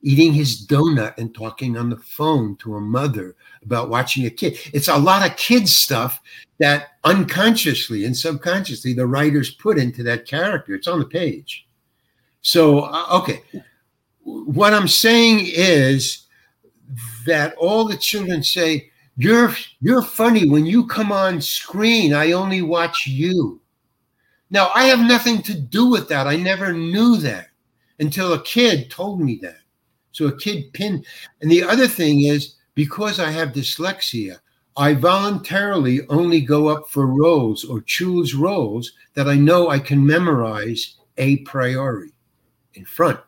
Speaker 2: eating his donut and talking on the phone to a mother about watching a kid. It's a lot of kids stuff that unconsciously and subconsciously the writers put into that character. It's on the page. So, uh, okay. What I'm saying is that all the children say, you're you're funny when you come on screen. I only watch you. Now I have nothing to do with that. I never knew that until a kid told me that. So a kid pinned. And the other thing is because I have dyslexia, I voluntarily only go up for roles or choose roles that I know I can memorize a priori in front.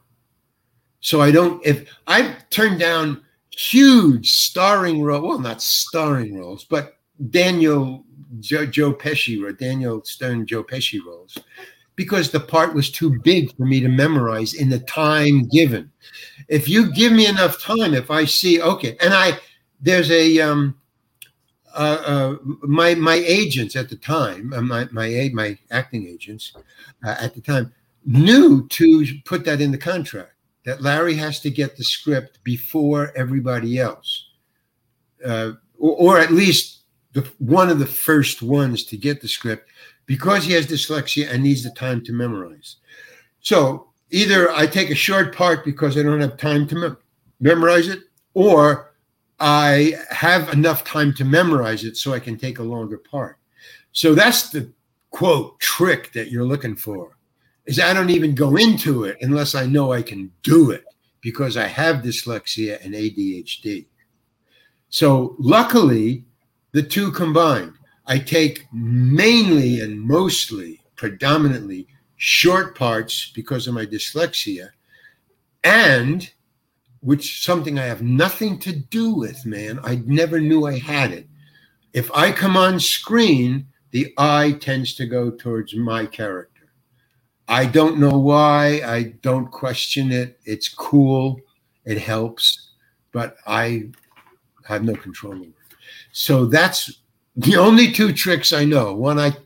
Speaker 2: So I don't, if I turn down huge starring role. Well, not starring roles, but Daniel Joe, Joe Pesci or Daniel Stern Joe Pesci roles because the part was too big for me to memorize in the time given. If you give me enough time, if I see okay, and I there's a um uh, uh my my agents at the time, uh, my my my acting agents uh, at the time knew to put that in the contract that Larry has to get the script before everybody else, uh, or, or, at least the, one of the first ones to get the script because he has dyslexia and needs the time to memorize. So either I take a short part because I don't have time to mem- memorize it, or I have enough time to memorize it so I can take a longer part. So that's the quote trick that you're looking for is I don't even go into it unless I know I can do it because I have dyslexia and ADHD. So luckily, the two combined, I take mainly and mostly, predominantly short parts because of my dyslexia, and which something I have nothing to do with, man. I never knew I had it. If I come on screen, the eye tends to go towards my character. I don't know why. I don't question it. It's cool. It helps, but I have no control over it. So that's the only two tricks I know. One I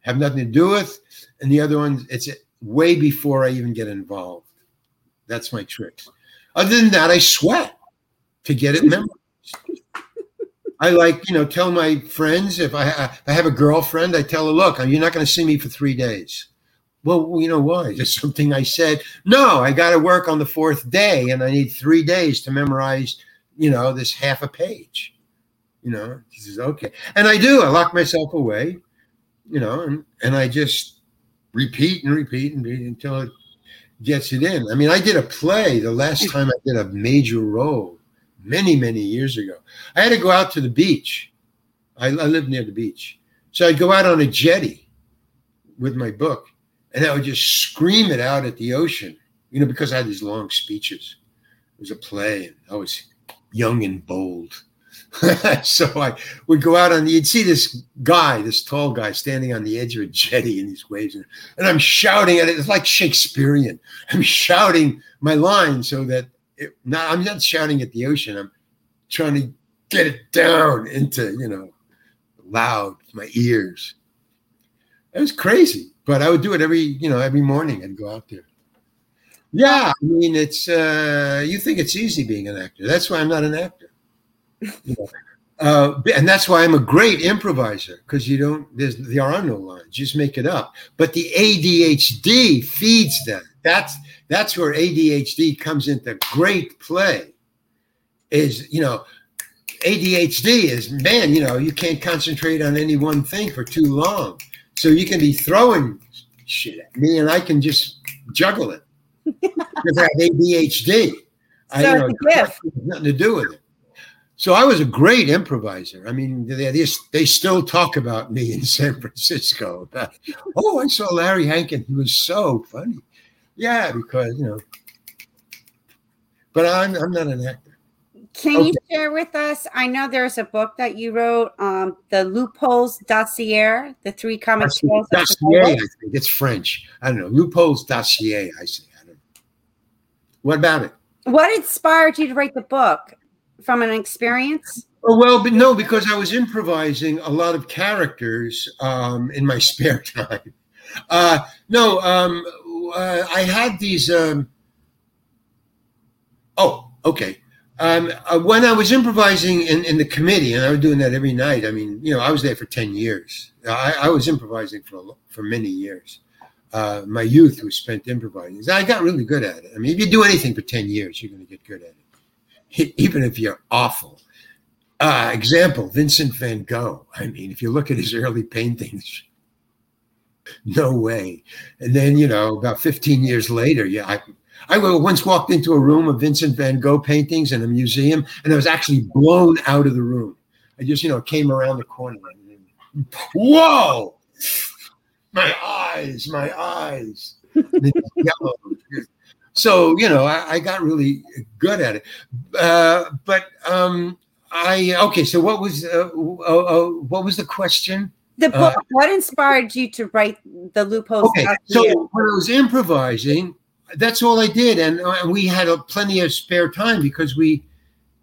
Speaker 2: have nothing to do with, and the other one it's way before I even get involved. That's my tricks. Other than that, I sweat to get it memorized. I like, you know, tell my friends if I, if I have a girlfriend, I tell her, look, you're not going to see me for three days. Well, you know why? Just something I said. No, I got to work on the fourth day, and I need three days to memorize, you know, this half a page. You know, he says, okay, and I do. I lock myself away, you know, and and I just repeat and repeat and repeat until it gets it in. I mean, I did a play the last hmm. time I did a major role many many years ago. I had to go out to the beach. I, I live near the beach, so I'd go out on a jetty with my book and I would just scream it out at the ocean, you know, because I had these long speeches. It was a play, and I was young and bold. [laughs] so I would go out on the, you'd see this guy, this tall guy standing on the edge of a jetty in these waves, and, and I'm shouting at it. It's like Shakespearean. [laughs] I'm shouting my line so that it, not, I'm not shouting at the ocean. I'm trying to get it down into, you know, loud, my ears. It was crazy but I would do it every, you know, every morning. I'd go out there. Yeah, I mean, it's uh, you think it's easy being an actor. That's why I'm not an actor. You know, Uh, and that's why I'm a great improviser because you don't there's there are no lines, just make it up. But the ADHD feeds that. That's that's where ADHD comes into great play. Is you know, ADHD is man, you know, you can't concentrate on any one thing for too long. So you can be throwing shit at me and I can just juggle it. [laughs] Because I have ADHD. So I, you know, nothing to do with it. So I was a great improviser. I mean, they, they, they still talk about me in [laughs] San Francisco. About, [laughs] oh, I saw Larry Hankin. He was so funny. Yeah, because, you know, but I'm, I'm not an actor.
Speaker 3: Can okay. you share with us? I know there's a book that you wrote, um, the Loopholes Dossier, the three comic
Speaker 2: tales. Dossier, I think it's French. I don't know. Loopholes Dossier, I say. I don't know. What about it?
Speaker 3: What inspired you to write the book? From an experience?
Speaker 2: Oh, well, but no, because I was improvising a lot of characters um, in my [laughs] spare time. Uh, no, um, uh, I had these. Um, oh, okay. Um, uh, when I was improvising in, in the committee, and I was doing that every night. I mean, you know, I was there for ten years. I, I was improvising for for many years. Uh, my youth was spent improvising. I got really good at it. I mean, if you do anything for ten years, you're going to get good at it, even if you're awful. Uh, example: Vincent Van Gogh. I mean, if you look at his early paintings, no way. And then, you know, about 15 years later, yeah, I, I once walked into a room of Vincent van Gogh paintings in a museum, and I was actually blown out of the room. I just, you know, came around the corner. And, Whoa! My eyes, my eyes. So, you know, I, I, got really good at it. Uh, but um, I okay. So, what was uh, uh, uh what was the question?
Speaker 3: The book. Uh, what inspired you to write the loopholes?
Speaker 2: Okay, so when I was improvising, that's all I did, and, uh, and we had a, plenty of spare time because we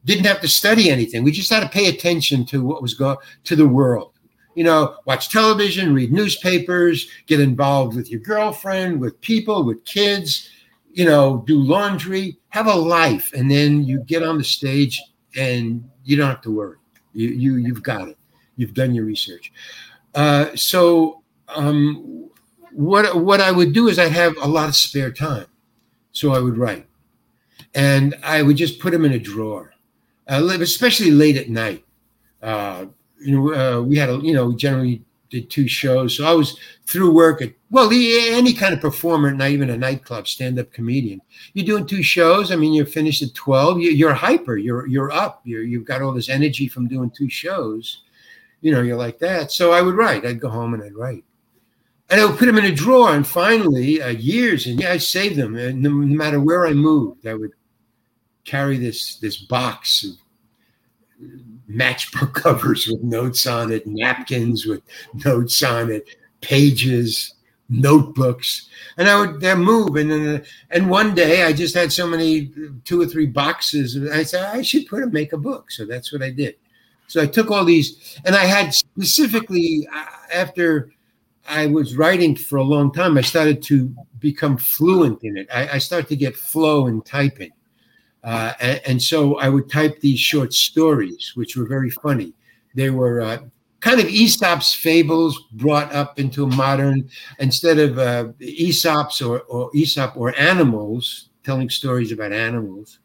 Speaker 2: didn't have to study anything. We just had to pay attention to what was going to the world. You know, watch television, read newspapers, get involved with your girlfriend, with people, with kids. You know, do laundry, have a life, and then you get on the stage and you don't have to worry. You you you've got it. You've done your research. Uh, so um, what what I would do is I'd have a lot of spare time, so I would write, and I would just put them in a drawer, uh, especially late at night. Uh, you know, uh, we had a you know we generally did two shows, so I was through work at well any kind of performer, not even a nightclub stand up comedian. You're doing two shows. I mean, you're finished at twelve. You're, hyper. You're you're up. You're, you've got all this energy from doing two shows. You know, you're like that. So I would write. I'd go home and I'd write and I would put them in a drawer. And finally, uh, years and yeah, I saved them. And no, no, matter where I moved, I would carry this this box of matchbook [laughs] covers with notes on it, napkins with notes on it, pages, notebooks, and I would then move. And then, and one day, I just had so many two or three boxes. and I said I should put them make a book. So that's what I did. So I took all these, and I had specifically uh, after I was writing for a long time, I started to become fluent in it. I, I started to get flow in typing. Uh, and, and, so I would type these short stories, which were very funny. They were uh, kind of Aesop's fables brought up into modern, instead of uh, Aesop's or, or Aesop or animals, telling stories about animals.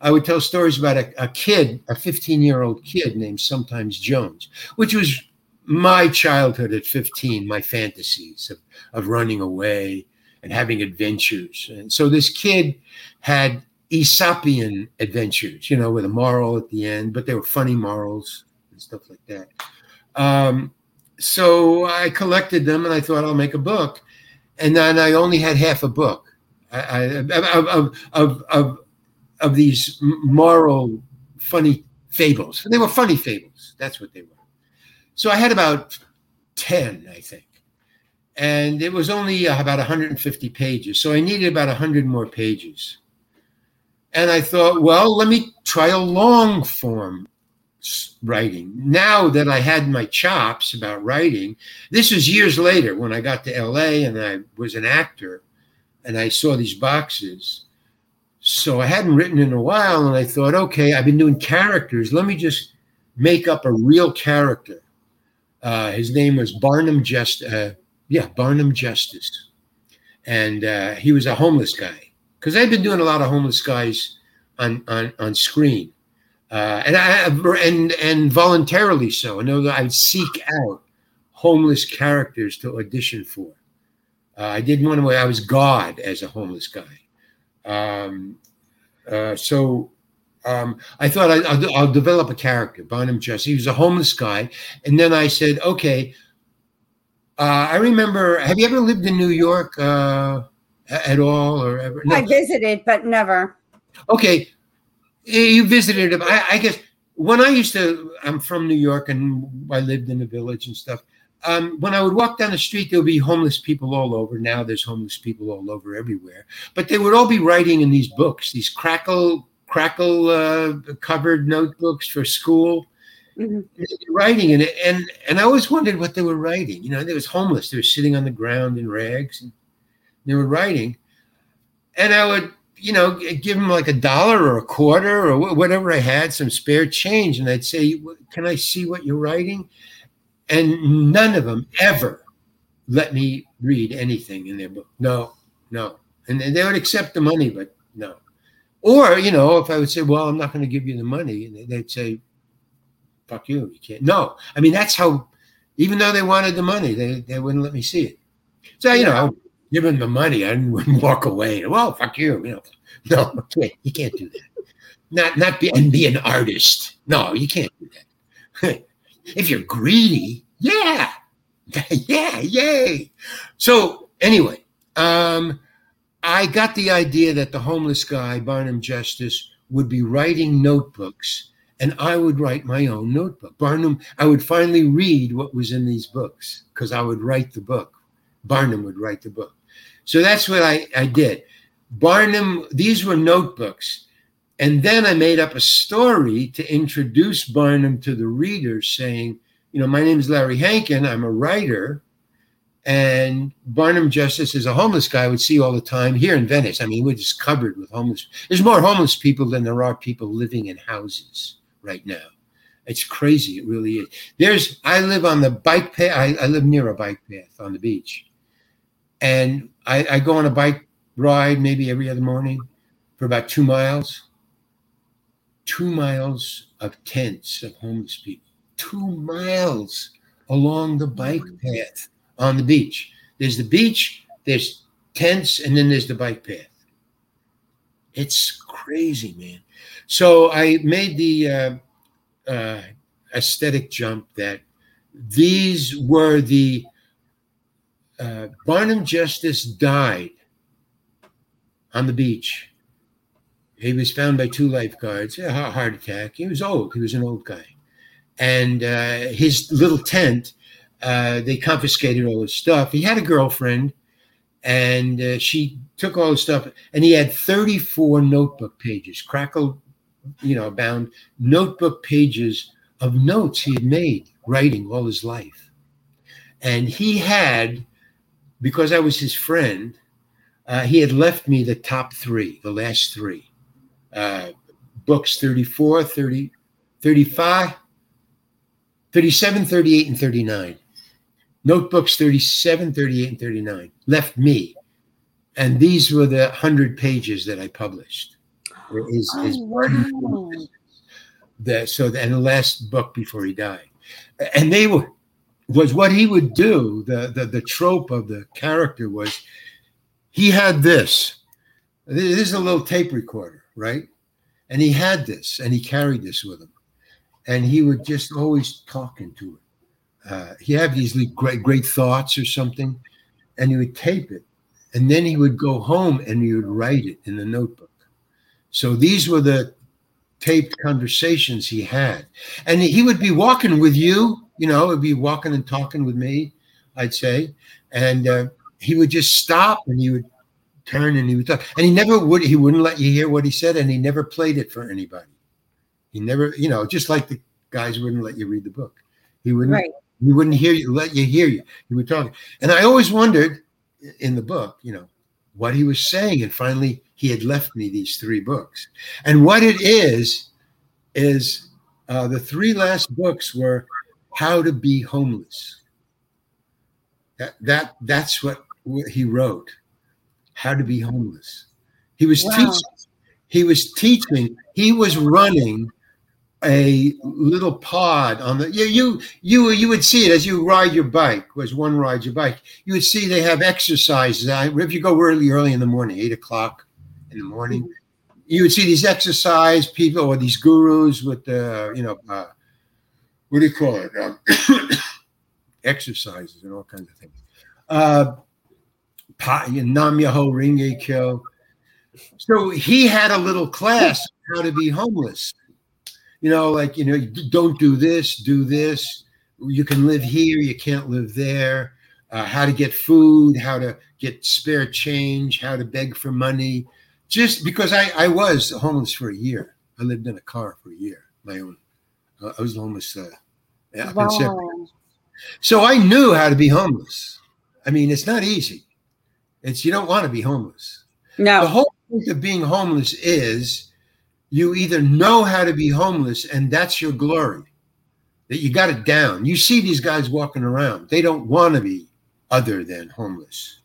Speaker 2: I would tell stories about a, a kid, a 15 year old kid named Sometimes Jones, which was my childhood at 15, my fantasies of, of running away and having adventures. And so this kid had Aesopian adventures, you know, with a moral at the end, but they were funny morals and stuff like that. Um, so I collected them and I thought I'll make a book. And then I only had half a book I, I, of, of, of, of these moral, funny fables. They were funny fables. That's what they were. So I had about 10, I think. And it was only uh, about 150 pages. So I needed about 100 more pages. And I thought, well, let me try a long form writing. Now that I had my chops about writing, this was years later when I got to LA and I was an actor and I saw these boxes. So I hadn't written in a while and I thought, okay, I've been doing characters. Let me just make up a real character. Uh, his name was Barnum Just, uh, yeah, Barnum Justice, and uh, he was a homeless guy. Because I've been doing a lot of homeless guys on on on screen, uh, and I and and voluntarily so. I know that I seek out homeless characters to audition for. Uh, I did one where I was God as a homeless guy. Um, uh, so um, I thought I, will I'll develop a character, Barnum Jesse. He was a homeless guy. And then I said, okay, uh, I remember, have you ever lived in New York uh, at all or ever?
Speaker 3: No. I visited, but never.
Speaker 2: Okay. You visited, I, I guess when I used to, I'm from New York and I lived in a village and stuff. Um, when I would walk down the street, there would be homeless people all over. Now there's homeless people all over everywhere. But they would all be writing in these books, these crackle crackle uh, covered notebooks for school. Mm-hmm. Writing in it, and and I always wondered what they were writing. You know, they was homeless. They were sitting on the ground in rags, and they were writing. And I would, you know, give them like a dollar or a quarter or whatever I had, some spare change, and I'd say, "Can I see what you're writing?" And none of them ever let me read anything in their book. No, no, and they would accept the money, but no. Or, you know, if I would say, well, I'm not going to give you the money, and they'd say, fuck you, you can't. No, I mean, that's how, even though they wanted the money, they, they wouldn't let me see it. So, you know, give them the money, I wouldn't [laughs] walk away. Well, fuck you, you know. No, [laughs] you can't do that. Not, not be, and be an artist. No, you can't do that. [laughs] if you're greedy, yeah, yeah, yay. So, anyway, um, I got the idea that the homeless guy, Barnum Justice, would be writing notebooks and I would write my own notebook. Barnum, I would finally read what was in these books because I would write the book. Barnum would write the book. So that's what I, I did. Barnum, these were notebooks. And then I made up a story to introduce Barnum to the reader, saying, you know, my name is Larry Hankin. I'm a writer. And Barnum Justice is a homeless guy I would see all the time here in Venice. I mean, we're just covered with homeless. There's more homeless people than there are people living in houses right now. It's crazy. It really is. There's, I live on the bike path. I, I live near a bike path on the beach. And I, I go on a bike ride maybe every other morning for about two miles. Two miles of tents of homeless people. Two miles along the bike path on the beach. There's the beach, there's tents, and then there's the bike path. It's crazy, man. So I made the uh, uh, aesthetic jump that these were the uh, Barnum Justice died on the beach. He was found by two lifeguards, a heart attack. He was old. He was an old guy. And uh, his little tent uh, they confiscated all his stuff. He had a girlfriend, and uh, she took all his stuff. And he had 34 notebook pages, crackle, you know, bound notebook pages of notes he had made writing all his life. And he had, because I was his friend, uh, he had left me the top three, the last three uh, books 34, 30, 35, 37, 38, and 39 notebooks 37, 38, and 39 left me. And these were the 100 pages that I published. His, oh, wow. the, so the, and the last book before he died. And they were was what he would do. The, the the trope of the character was he had this. This is a little tape recorder, right? And he had this, and he carried this with him, and he would just always talk into it uh, he had these great great thoughts or something, and he would tape it, and then he would go home and he would write it in the notebook. So these were the taped conversations he had, and he would be walking with you. You know, he'd be walking and talking with me. I'd say, and uh, he would just stop and he would turn and he would talk, and he never would. He wouldn't let you hear what he said, and he never played it for anybody. He never, you know, just like the guys wouldn't let you read the book. He wouldn't. Right he wouldn't hear you, let you hear you. He would talk. And I always wondered in the book, you know, what he was saying. And finally, he had left me these three books. And what it is, is Uh, the three last books were How to Be Homeless. That that that's what he wrote. How to be homeless. He was wow. teaching. He was teaching. He was running a little pod on the you you you you would see it as you ride your bike was one ride your bike you would see they have exercises if you go early early in the morning eight o'clock in the morning you would see these exercise people or these gurus with the you know uh, what do you call it um, [coughs] exercises and all kinds of things Nam Myoho Renge Kyo so he had a little class how to be homeless you know, like, you know, don't do this, do this. You can live here, you can't live there. Uh, how to get food, how to get spare change, how to beg for money. Just because I, I was homeless for a year. I lived in a car for a year, my own. Uh, I was homeless. Uh, wow. So I knew how to be homeless. I mean, it's not easy. It's you don't want to be homeless.
Speaker 3: No.
Speaker 2: The whole point of being homeless is you either know how to be homeless and that's your glory, that you got it down. You see these guys walking around, they don't want to be other than homeless.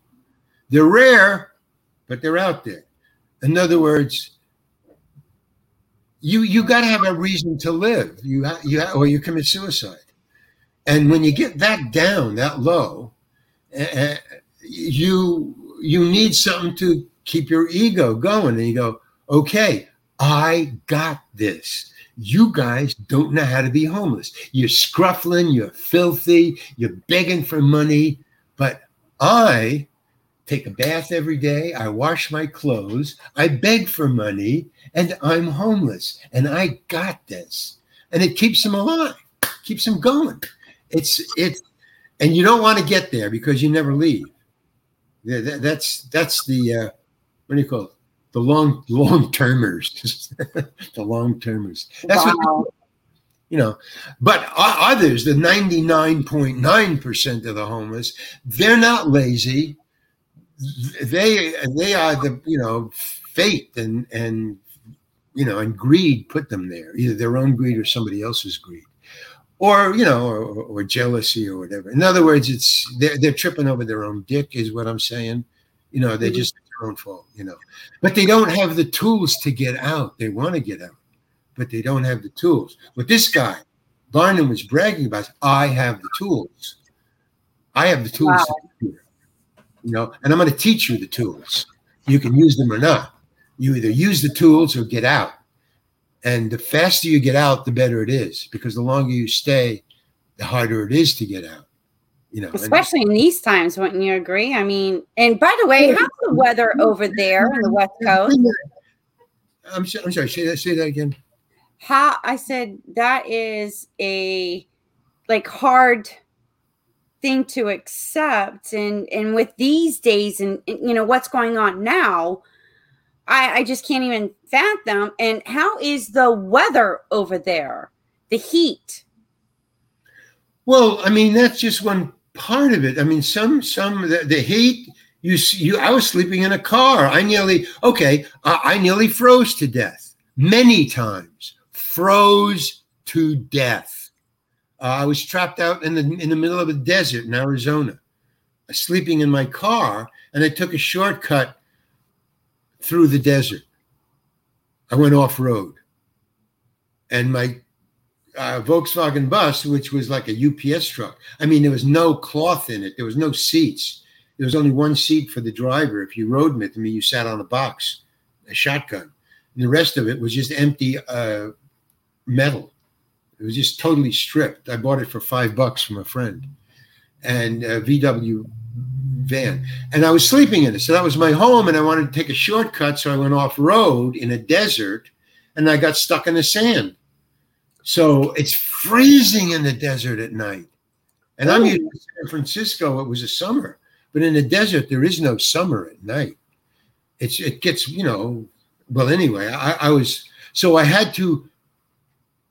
Speaker 2: They're rare, but they're out there. In other words, you you got to have a reason to live. You you or you commit suicide. And when you get that down, that low, uh, you you need something to keep your ego going. And you go, okay, I got this. You guys don't know how to be homeless. You're scruffling, you're filthy, you're begging for money. But I take a bath every day, I wash my clothes, I beg for money, and I'm homeless. And I got this. And it keeps them alive, keeps them going. It's, it's, and you don't want to get there because you never leave. That's, that's the, uh, what do you call it? the long long termers, [laughs] the long termers. That's wow. what you know. But others, the ninety nine point nine percent of the homeless, they're not lazy. They they are the you know fate and and you know and greed put them there, either their own greed or somebody else's greed. Or you know, or, or jealousy, or whatever. In other words, it's they're, they're tripping over their own dick, is what I'm saying. You know, they mm-hmm. just own fault, you know. But they don't have the tools to get out. They want to get out, but they don't have the tools. But this guy, Barnum was bragging about, I have the tools. I have the tools, wow. You know, and I'm going to teach you the tools. You can use them or not. You either use the tools or get out. And the faster you get out, the better it is because the longer you stay, the harder it is to get out you know,
Speaker 3: especially in these times, wouldn't you agree? I mean, and by the way, how's the weather over there on the West Coast?
Speaker 2: I'm, I'm sorry, say that, say that again.
Speaker 3: How I said that is a like hard thing to accept, and and with these days, and, and you know what's going on now, I I just can't even fathom. And how is the weather over there? The heat.
Speaker 2: Well, I mean, that's just one part of it. I mean, some some the, the heat. You you. I was sleeping in a car. I nearly okay. I, I nearly froze to death many times. Froze to death. Uh, I was trapped out in the in the middle of a desert in Arizona, sleeping in my car, and I took a shortcut through the desert. I went off road, and my uh, Volkswagen bus, which was like a UPS truck. I mean, there was no cloth in it. There was no seats. There was only one seat for the driver. If you rode with me, you sat on a box, a shotgun. And the rest of it was just empty uh, metal. It was just totally stripped. I bought it for five bucks from a friend, and a VW van. And I was sleeping in it. So that was my home. And I wanted to take a shortcut. So I went off road in a desert and I got stuck in the sand. So it's freezing in the desert at night. And I'm in San Francisco, it was a summer. But in the desert, there is no summer at night. It's it gets, you know, well, anyway, I, I was so I had to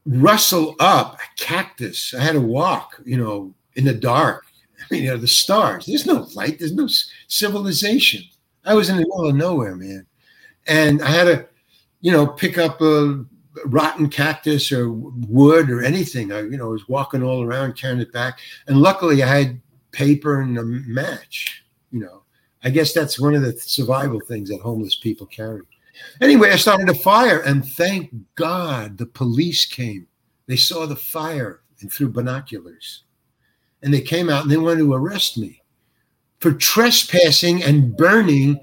Speaker 2: rustle up a cactus. I had to walk, you know, in the dark. I mean, you know, the stars. There's no light, there's no civilization. I was in the middle of nowhere, man. And I had to, you know, pick up a rotten cactus or wood or anything. I, you know, was walking all around carrying it back, and luckily I had paper and a match. You know, I guess that's one of the survival things that homeless people carry. Anyway, I started a fire, and thank God the police came. They saw the fire and through binoculars, and they came out and they wanted to arrest me for trespassing and burning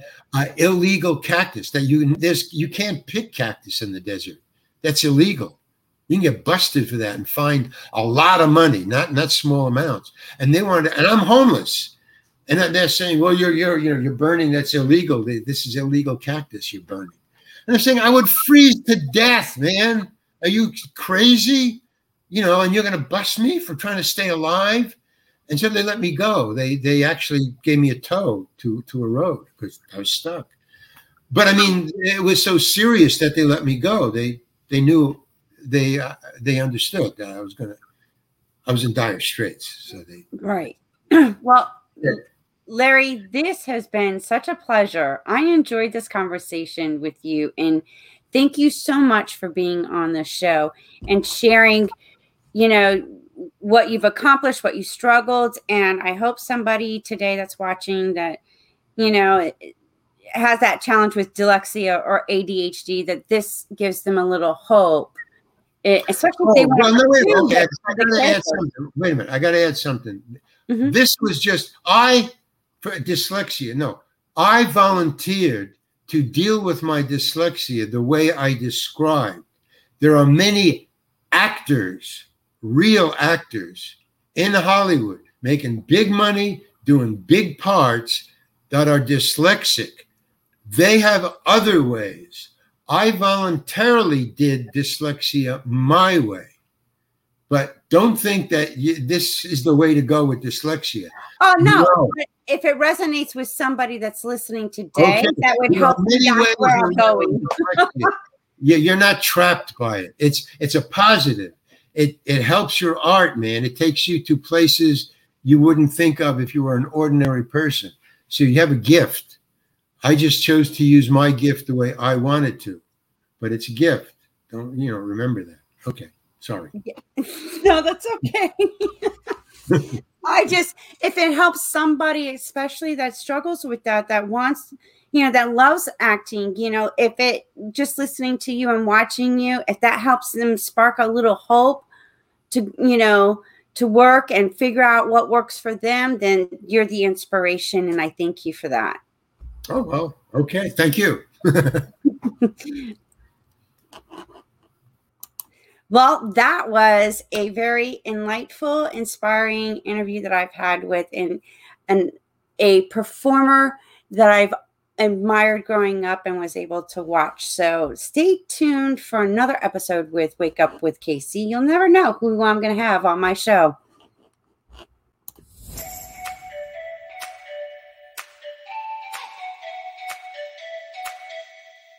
Speaker 2: illegal cactus. That you there's you can't pick cactus in the desert. That's illegal. You can get busted for that and find a lot of money, not not small amounts. And they wanted, and I'm homeless, and they're saying, "Well, you're you're you know you're burning. That's illegal. This is illegal cactus you're burning." And I'm saying, "I would freeze to death, man. Are you crazy? You know, and you're going to bust me for trying to stay alive?" And so they let me go. They they actually gave me a tow to to a road because I was stuck. But I mean, it was so serious that they let me go. They they knew they uh, they understood that I was gonna I was in dire straits. So they
Speaker 3: right. [clears throat] well, yeah. Larry, this has been such a pleasure. I enjoyed this conversation with you, and thank you so much for being on the show and sharing. You know what you've accomplished, what you struggled, and I hope somebody today that's watching that you know has that challenge with dyslexia or ADHD that this gives them a little hope. It, especially if they oh, want well, no,
Speaker 2: wait, okay. I gotta add something. Wait a minute. I got to add something. Mm-hmm. This was just I for dyslexia. No, I volunteered to deal with my dyslexia the way I described. There are many actors, real actors in Hollywood making big money, doing big parts that are dyslexic they have other ways. I voluntarily did dyslexia my way. But don't think that you, this is the way to go with dyslexia.
Speaker 3: Oh, no. no. If it resonates with somebody that's listening today, okay. that would help me where I'm going.
Speaker 2: yeah, you're not trapped by it. It's it's a positive. It it helps your art, man. It takes you to places you wouldn't think of if you were an ordinary person. So you have a gift I just chose to use my gift the way I wanted to, but it's a gift. Don't you know? Remember that. Okay, sorry. [laughs]
Speaker 3: no, that's okay. [laughs] I just, if it helps somebody, especially that struggles with that, that wants, you know, that loves acting, you know, if it just listening to you and watching you, if that helps them spark a little hope to, you know, to work and figure out what works for them, then you're the inspiration. And I thank you for that.
Speaker 2: Oh, well, okay. Thank you. [laughs]
Speaker 3: well, that was a very enlightful, inspiring interview that I've had with an, an a performer that I've admired growing up and was able to watch. So stay tuned for another episode with Wake Up with Casey. You'll never know who I'm going to have on my show.